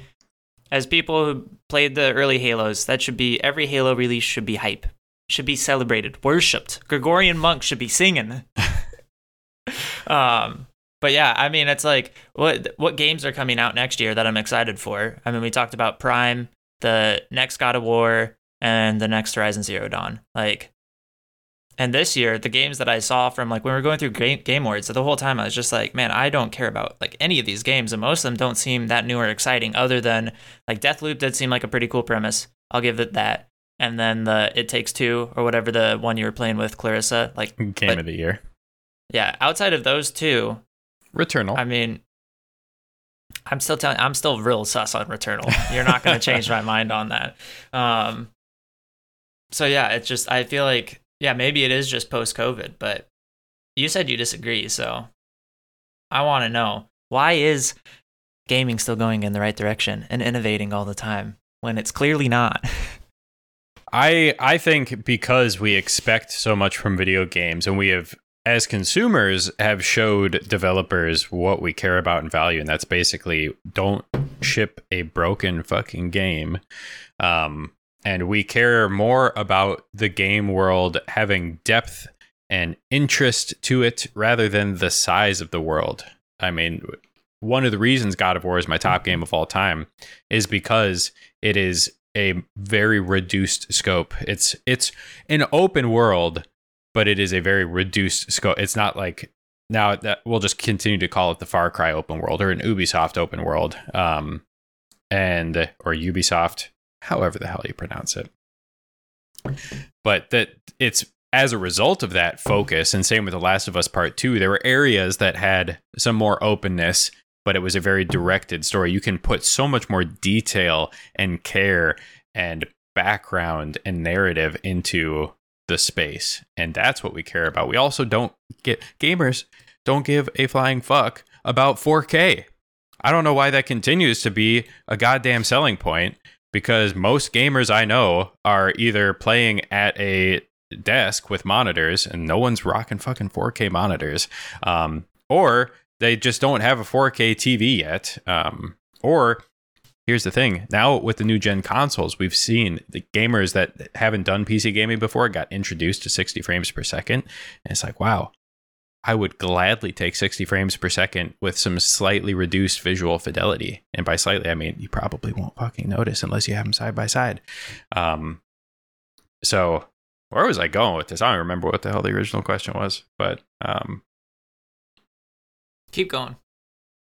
as people who played the early Halos, that should be every Halo release should be hype, should be celebrated, worshipped. Gregorian monks should be singing. um, but yeah, I mean, it's like what what games are coming out next year that I'm excited for. I mean, we talked about Prime, the next God of War, and the next Horizon Zero Dawn. Like, and this year, the games that I saw from like when we were going through Game, game Awards, the whole time I was just like, man, I don't care about like any of these games, and most of them don't seem that new or exciting. Other than like Deathloop did seem like a pretty cool premise. I'll give it that. And then the It Takes Two or whatever the one you were playing with Clarissa, like game but- of the year. yeah, outside of those two, Returnal. I mean, I'm still telling. I'm still real sus on Returnal. You're not going to change my mind on that. Um, so yeah, it's just I feel like yeah, maybe it is just post COVID, but you said you disagree, so I want to know why is gaming still going in the right direction and innovating all the time when it's clearly not. I I think because we expect so much from video games and we have as consumers have showed developers what we care about and value and that's basically don't ship a broken fucking game. Um and we care more about the game world having depth and interest to it rather than the size of the world. I mean, one of the reasons God of War is my top game of all time is because it is a very reduced scope. It's it's an open world, but it is a very reduced scope. It's not like now that we'll just continue to call it the Far Cry open world or an Ubisoft open world, um, and or Ubisoft, however the hell you pronounce it. But that it's as a result of that focus, and same with The Last of Us Part Two, there were areas that had some more openness but it was a very directed story. You can put so much more detail and care and background and narrative into the space. And that's what we care about. We also don't get gamers don't give a flying fuck about 4K. I don't know why that continues to be a goddamn selling point because most gamers I know are either playing at a desk with monitors and no one's rocking fucking 4K monitors um, or they just don't have a 4K TV yet. Um, or here's the thing now with the new gen consoles, we've seen the gamers that haven't done PC gaming before got introduced to 60 frames per second. And it's like, wow, I would gladly take 60 frames per second with some slightly reduced visual fidelity. And by slightly, I mean you probably won't fucking notice unless you have them side by side. Um, so where was I going with this? I don't remember what the hell the original question was, but um, Keep going.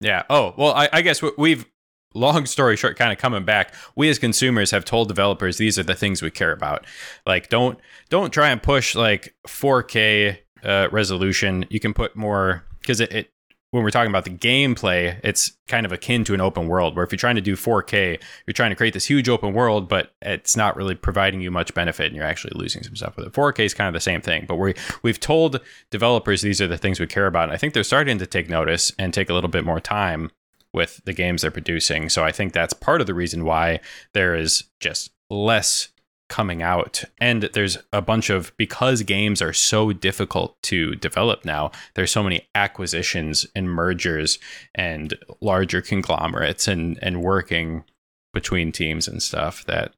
yeah. Oh, well, I, I guess we- we've, long story short, kind of coming back, we as consumers have told developers these are the things we care about. Like, don't don't try and push like 4K uh, resolution. You can put more because it, it when we're talking about the gameplay, it's kind of akin to an open world. Where if you're trying to do 4K, you're trying to create this huge open world, but it's not really providing you much benefit, and you're actually losing some stuff with it. 4K is kind of the same thing, but we we've told developers these are the things we care about, and I think they're starting to take notice and take a little bit more time with the games they're producing. So I think that's part of the reason why there is just less coming out. And there's a bunch of because games are so difficult to develop now there's so many acquisitions and mergers and larger conglomerates and and working between teams and stuff that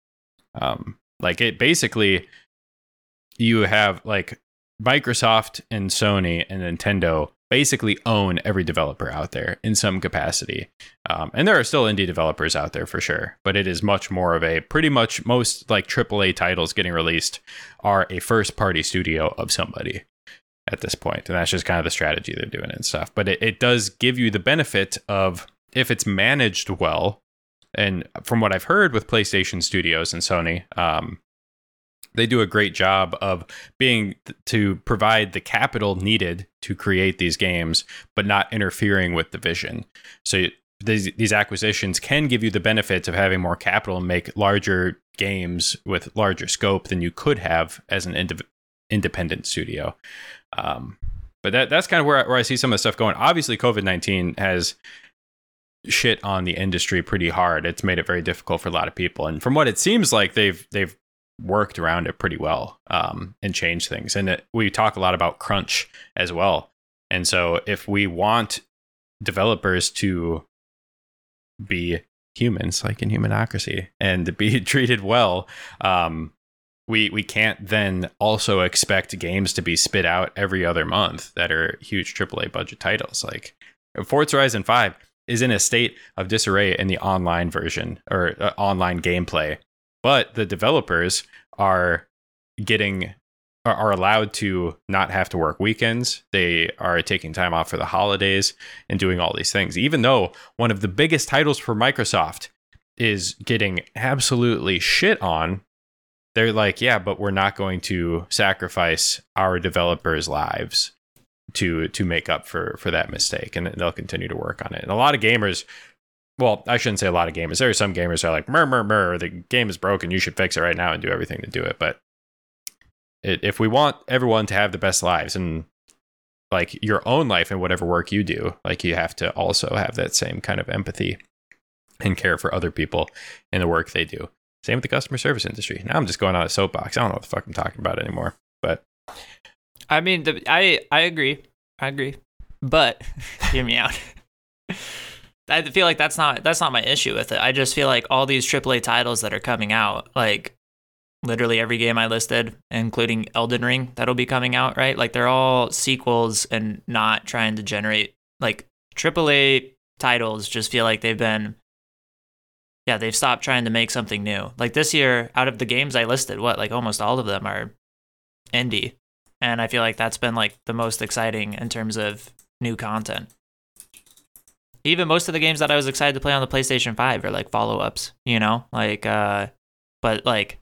um like it basically you have like Microsoft and Sony and Nintendo basically own every developer out there in some capacity. Um, and there are still indie developers out there for sure, but it is much more of a pretty much most like AAA titles getting released are a first party studio of somebody at this point. And that's just kind of the strategy they're doing and stuff. But it, it does give you the benefit of if it's managed well, and from what I've heard with PlayStation Studios and Sony, um, they do a great job of being to provide the capital needed to create these games, but not interfering with the vision. So these, these acquisitions can give you the benefits of having more capital and make larger games with larger scope than you could have as an ind- independent studio. Um, but that that's kind of where I, where I see some of the stuff going. Obviously, COVID nineteen has shit on the industry pretty hard. It's made it very difficult for a lot of people, and from what it seems like, they've they've worked around it pretty well um, and changed things. And it, we talk a lot about crunch as well. And so if we want developers to be humans, like in humanocracy, and to be treated well, um, we we can't then also expect games to be spit out every other month that are huge AAA budget titles. Like Forza Horizon Five is in a state of disarray in the online version or uh, online gameplay but the developers are getting are allowed to not have to work weekends. They are taking time off for the holidays and doing all these things. Even though one of the biggest titles for Microsoft is getting absolutely shit on, they're like, yeah, but we're not going to sacrifice our developers' lives to to make up for for that mistake and they'll continue to work on it. And a lot of gamers well, I shouldn't say a lot of gamers. There are some gamers who are like, mur, mur, mur, the game is broken. You should fix it right now and do everything to do it. But it, if we want everyone to have the best lives and like your own life and whatever work you do, like you have to also have that same kind of empathy and care for other people in the work they do. Same with the customer service industry. Now I'm just going on a soapbox. I don't know what the fuck I'm talking about anymore. But I mean, the, I I agree. I agree. But hear me out. I feel like that's not that's not my issue with it. I just feel like all these AAA titles that are coming out, like literally every game I listed, including Elden Ring, that'll be coming out, right? Like they're all sequels and not trying to generate like AAA titles. Just feel like they've been, yeah, they've stopped trying to make something new. Like this year, out of the games I listed, what like almost all of them are indie, and I feel like that's been like the most exciting in terms of new content even most of the games that I was excited to play on the PlayStation 5 are like follow ups, you know? Like, uh, but like,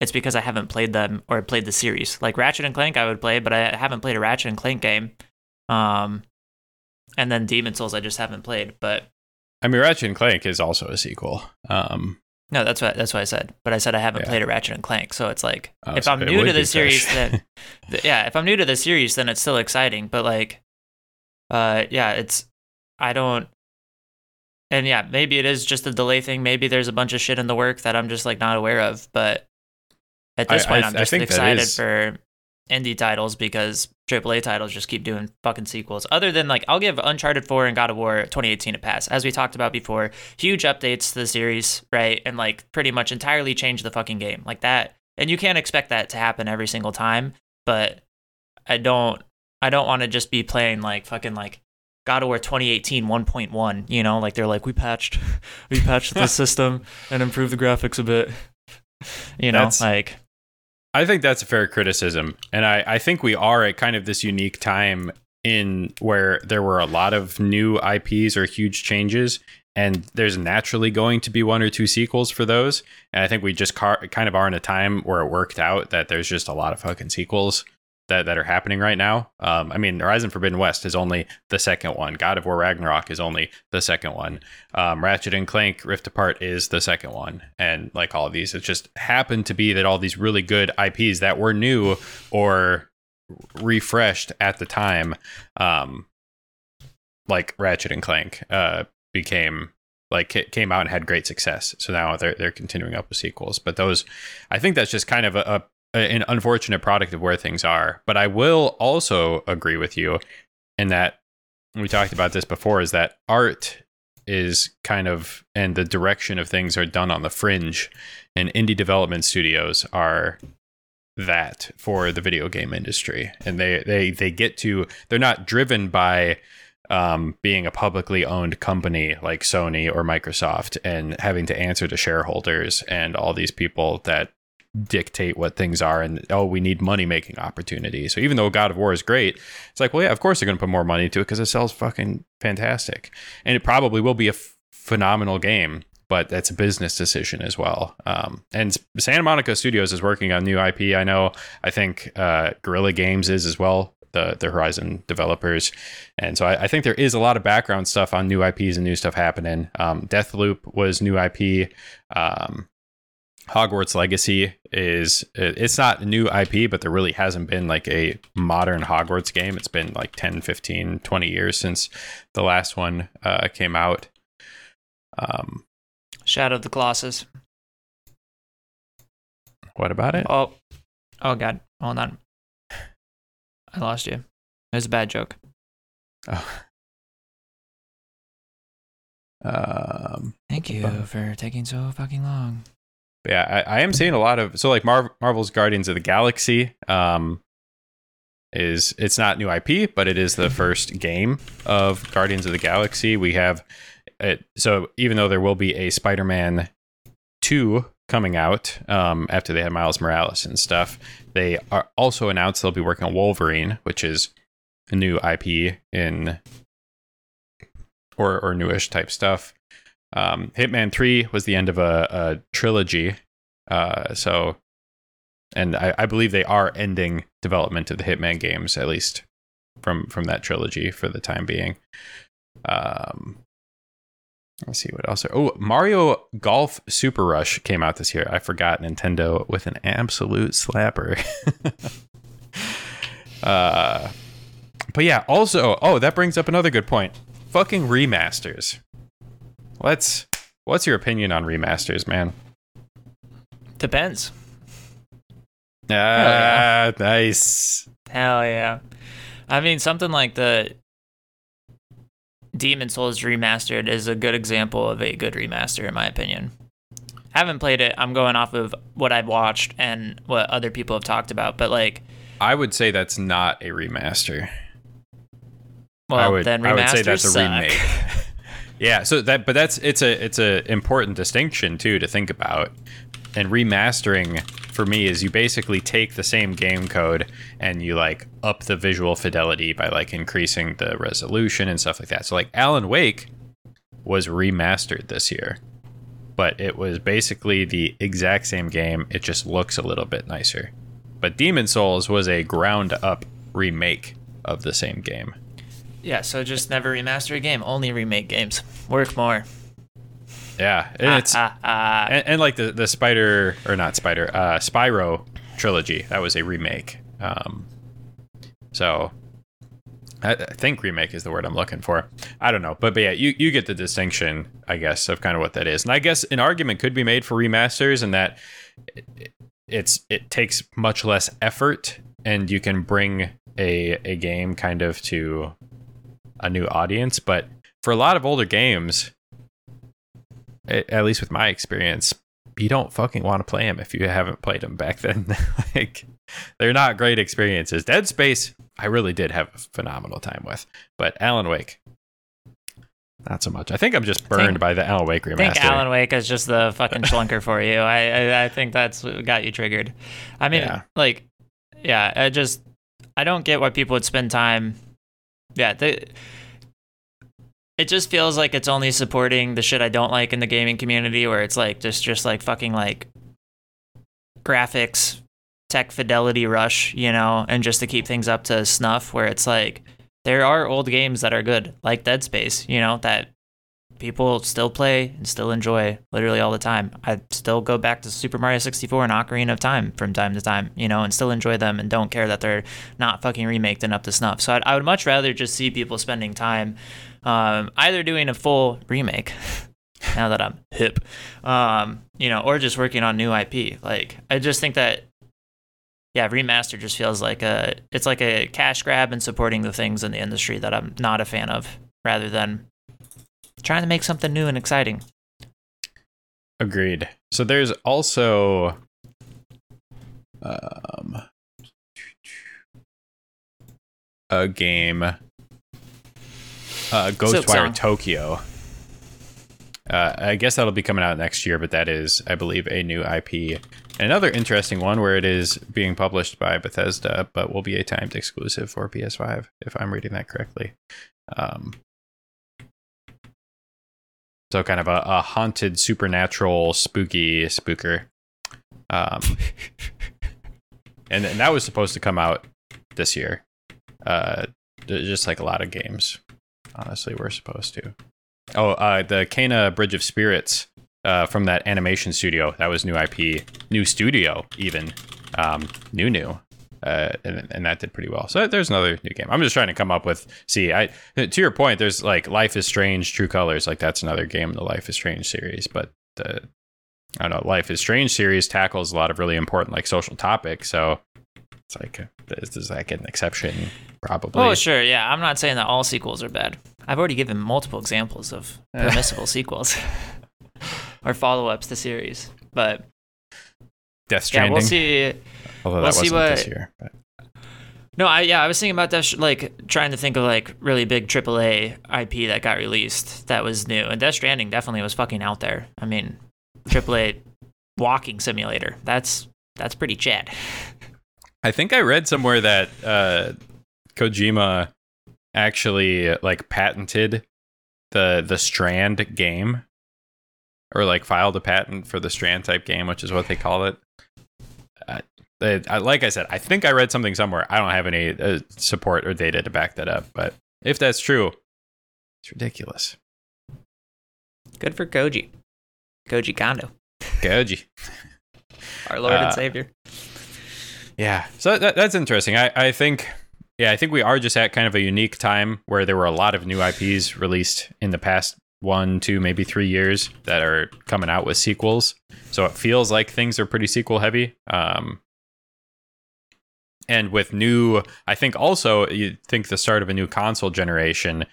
it's because I haven't played them or played the series. Like Ratchet and Clank, I would play, but I haven't played a Ratchet and Clank game. Um, and then Demon's Souls, I just haven't played. But I mean, Ratchet and Clank is also a sequel. Um, no, that's what that's what I said. But I said I haven't yeah. played a Ratchet and Clank, so it's like oh, if so I'm new to the series, then yeah, if I'm new to the series, then it's still exciting. But like, uh, yeah, it's I don't. And yeah, maybe it is just a delay thing. Maybe there's a bunch of shit in the work that I'm just like not aware of. But at this I, point, I, am just excited for indie titles because AAA titles just keep doing fucking sequels. Other than like, I'll give Uncharted 4 and God of War 2018 a pass. As we talked about before, huge updates to the series, right? And like pretty much entirely change the fucking game like that. And you can't expect that to happen every single time. But I don't, I don't want to just be playing like fucking like God of War 2018 1.1. You know, like they're like, we patched, we patched the system and improved the graphics a bit. You know, that's, like. I think that's a fair criticism, and I I think we are at kind of this unique time in where there were a lot of new IPs or huge changes, and there's naturally going to be one or two sequels for those. And I think we just car- kind of are in a time where it worked out that there's just a lot of fucking sequels that, that are happening right now. Um, I mean, Horizon Forbidden West is only the second one. God of War Ragnarok is only the second one. Um, Ratchet and Clank Rift Apart is the second one. And like all of these, it just happened to be that all these really good IPs that were new or refreshed at the time, um, like Ratchet and Clank, uh, became like came out and had great success. So now they're they're continuing up with sequels. But those, I think that's just kind of a, a an unfortunate product of where things are. But I will also agree with you in that we talked about this before is that art is kind of and the direction of things are done on the fringe and indie development studios are that for the video game industry and they they they get to they're not driven by um, being a publicly owned company like Sony or Microsoft and having to answer to shareholders and all these people that dictate what things are and oh we need money making opportunities. So even though god of war is great it's like well yeah of course they're going to put more money into it because it sells fucking fantastic. And it probably will be a f- phenomenal game but that's a business decision as well. Um, and santa monica studios is working on new ip i know. I think uh, guerrilla games is as well the, the horizon developers. And so I, I, think there is a lot of background stuff on new ips and new stuff happening. Um, deathloop was new ip um, Hogwarts Legacy is it's not a new IP, but there really hasn't been like a modern Hogwarts game. It's been like 10, 15, 20 years since the last one uh, came out. Um, Shadow of the Colossus. What about it? Oh, oh God! Hold on, I lost you. It was a bad joke. Oh. Um, Thank you for taking so fucking long yeah, I, I, am seeing a lot of so like Mar- Marvel's Guardians of the Galaxy. Um, is it's not new IP, but it is the first game of Guardians of the Galaxy. We have it, so even though there will be a Spider-Man two coming out um, after they had Miles Morales and stuff, they are also announced they'll be working on Wolverine, which is a new IP in or or newish type stuff. Um, Hitman 3 was the end of a, a trilogy. Uh, so, and I, I, believe they are ending development of the Hitman games, at least from from that trilogy for the time being. Um, let's see what else. Oh, Mario Golf Super Rush came out this year. I forgot Nintendo with an absolute slapper. uh, but yeah, also, oh, that brings up another good point. Fucking remasters. Let's. What's your opinion on remasters, man? Depends. Ah, yeah. nice. Hell yeah. I mean, something like the Demon's Souls remastered is a good example of a good remaster, in my opinion. I haven't played it. I'm going off of what I've watched and what other people have talked about, but like. I would say that's not a remaster. Well, I would, then remasters I would say that's suck. remake. Yeah, so that but that's it's a it's a important distinction too to think about. And remastering for me is you basically take the same game code and you like up the visual fidelity by like increasing the resolution and stuff like that. So like Alan Wake was remastered this year. But it was basically the exact same game. It just looks a little bit nicer. But Demon's Souls was a ground up remake of the same game. Yeah, so just never remaster a game, only remake games. Work more. Yeah, and ah, it's ah, ah. And, and, like the the Spider or not Spider, uh, Spyro trilogy. That was a remake. Um, so I, I think remake is the word I'm looking for. I don't know, but but yeah, you you get the distinction, I guess, of kind of what that is. And I guess an argument could be made for remasters, and that it, it's it takes much less effort, and you can bring a a game kind of to a new audience. But for a lot of older games, at least with my experience, you don't fucking want to play them if you haven't played them back then. like, they're not great experiences. Dead Space, I really did have a phenomenal time with, but Alan Wake, not so much. I think I'm just burned think, by the Alan Wake remaster. I think Alan Wake is just the fucking schlunker for you. I, I, I think that's what got you triggered. I mean, yeah. like, yeah, I just I don't get why people would spend time. Yeah, the it just feels like it's only supporting the shit I don't like in the gaming community, where it's like just just like fucking like graphics, tech fidelity rush, you know, and just to keep things up to snuff. Where it's like there are old games that are good, like Dead Space, you know, that people still play and still enjoy literally all the time. I still go back to Super Mario 64 and Ocarina of Time from time to time, you know, and still enjoy them and don't care that they're not fucking remaked and up to snuff. So I'd, I would much rather just see people spending time um, either doing a full remake now that I'm hip, um, you know, or just working on new IP. Like, I just think that, yeah, remaster just feels like a, it's like a cash grab and supporting the things in the industry that I'm not a fan of, rather than trying to make something new and exciting. Agreed. So there's also, um, a game, uh, Ghostwire. Tokyo. Uh, I guess that'll be coming out next year, but that is, I believe, a new IP. Another interesting one where it is being published by Bethesda, but will be a timed exclusive for PS5, if I'm reading that correctly. Um, so kind of a, a haunted, supernatural, spooky spooker. Um, and, and that was supposed to come out this year. Uh, just like a lot of games, honestly, we're supposed to. Oh, uh, the Kena Bridge of Spirits uh, from that animation studio. That was new IP, new studio, even um, new new, uh, and and that did pretty well. So there's another new game. I'm just trying to come up with. See, I to your point. There's like Life is Strange, True Colors. Like that's another game in the Life is Strange series, but the I don't know. Life is Strange series tackles a lot of really important like social topics. So it's like this is like an exception, probably. Oh, sure. Yeah. I'm not saying that all sequels are bad. I've already given multiple examples of permissible sequels or follow ups to series. But Death Stranding. yeah, Stranding. we'll see. Although we'll that see wasn't this year. But. No, I yeah, I was thinking about that. Like trying to think of like really big AAA IP that got released that was new, and Death Stranding definitely was fucking out there. I mean, AAA walking simulator. That's that's pretty chad. I think I read somewhere that uh, Kojima actually like patented the the Strand game, or like filed a patent for the Strand type game, which is what they call it. Uh, they- I- like I said, I think I read something somewhere. I don't have any uh, support or data to back that up, but if that's true, it's ridiculous. Good for Koji. Koji Kondo, Koji. our Lord Uh, and Savior. Yeah, so that, that's interesting. I, I think, yeah, I think we are just at kind of a unique time where there were a lot of new IPs released in the past one, two, maybe three years that are coming out with sequels. So it feels like things are pretty sequel heavy. Um, and with new, I think also you think the start of a new console generation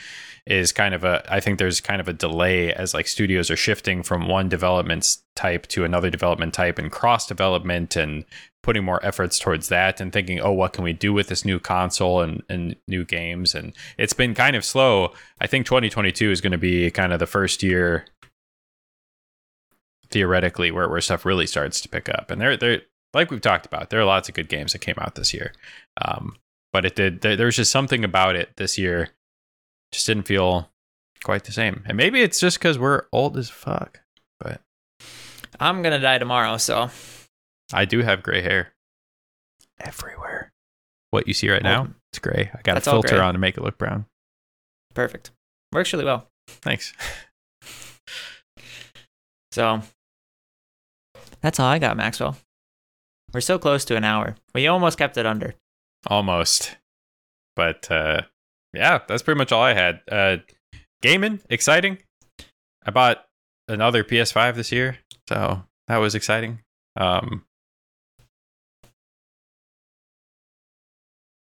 is kind of a. I think there's kind of a delay as like studios are shifting from one development type to another development type and cross development and putting more efforts towards that and thinking, oh, what can we do with this new console and, and new games? And it's been kind of slow. I think 2022 is going to be kind of the first year theoretically where, where stuff really starts to pick up. And there, there, like we've talked about, there are lots of good games that came out this year. Um, but it did, there, there was just something about it this year just didn't feel quite the same. And maybe it's just because we're old as fuck, but I'm gonna die tomorrow, so I do have gray hair everywhere. What you see right now, it's gray. I got a that's filter on to make it look brown. perfect. Works really well. Thanks. So that's all I got, Maxwell. We're so close to an hour. We almost kept it under. Almost. But uh yeah, that's pretty much all I had. Uh gaming, exciting. I bought another PS5 this year, so that was exciting. Um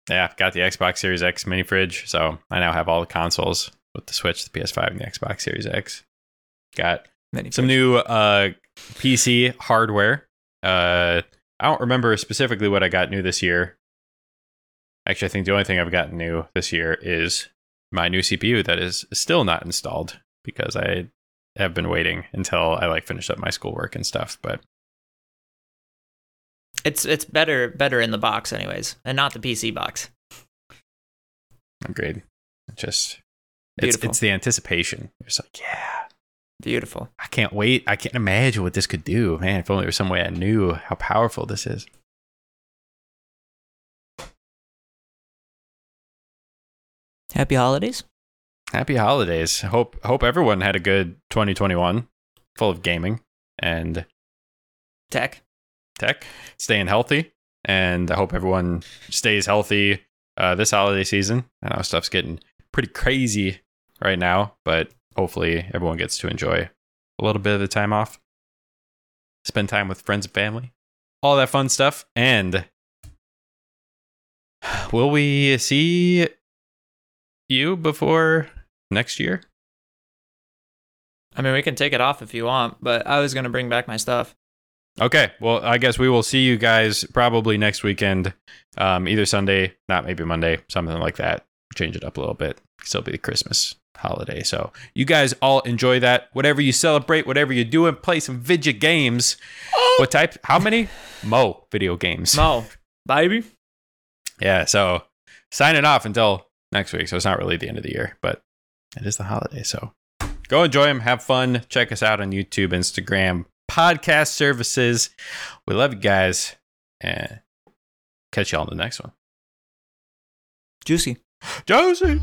Yeah, got the Xbox Series X mini fridge, so I now have all the consoles with the Switch, the PS5, and the Xbox Series X. Got Many some new uh PC hardware. Uh I don't remember specifically what I got new this year. Actually, I think the only thing I've gotten new this year is my new CPU that is still not installed because I have been waiting until I like finish up my schoolwork and stuff. But It's it's better better in the box, anyways, and not the PC box. agreed. Just it's Beautiful. it's the anticipation. It's like, yeah, Beautiful. I can't wait. I can't imagine what this could do. Man, if only there was some way I knew how powerful this is. Happy holidays. Happy holidays. Hope hope everyone had a good 2021 full of gaming and Tech. tech, staying healthy, and I hope everyone stays healthy uh, this holiday season. I know stuff's getting pretty crazy right now, but hopefully everyone gets to enjoy a little bit of the time off, spend time with friends and family, all that fun stuff. And will we see you before next year? I mean, we can take it off if you want, but I was gonna bring back my stuff. Okay, well, I guess we will see you guys probably next weekend, um, either Sunday, not maybe Monday, something like that. Change it up a little bit. Still be the Christmas holiday. So you guys all enjoy that. Whatever you celebrate, whatever you're doing, play some video games. What type? How many? Mo video games. Mo, baby. Yeah. So signing off until next week. So it's not really the end of the year, but it is the holiday. So go enjoy them. Have fun. Check us out on YouTube, Instagram, podcast services. We love you guys. And catch y'all on the next one. Juicy. Josie.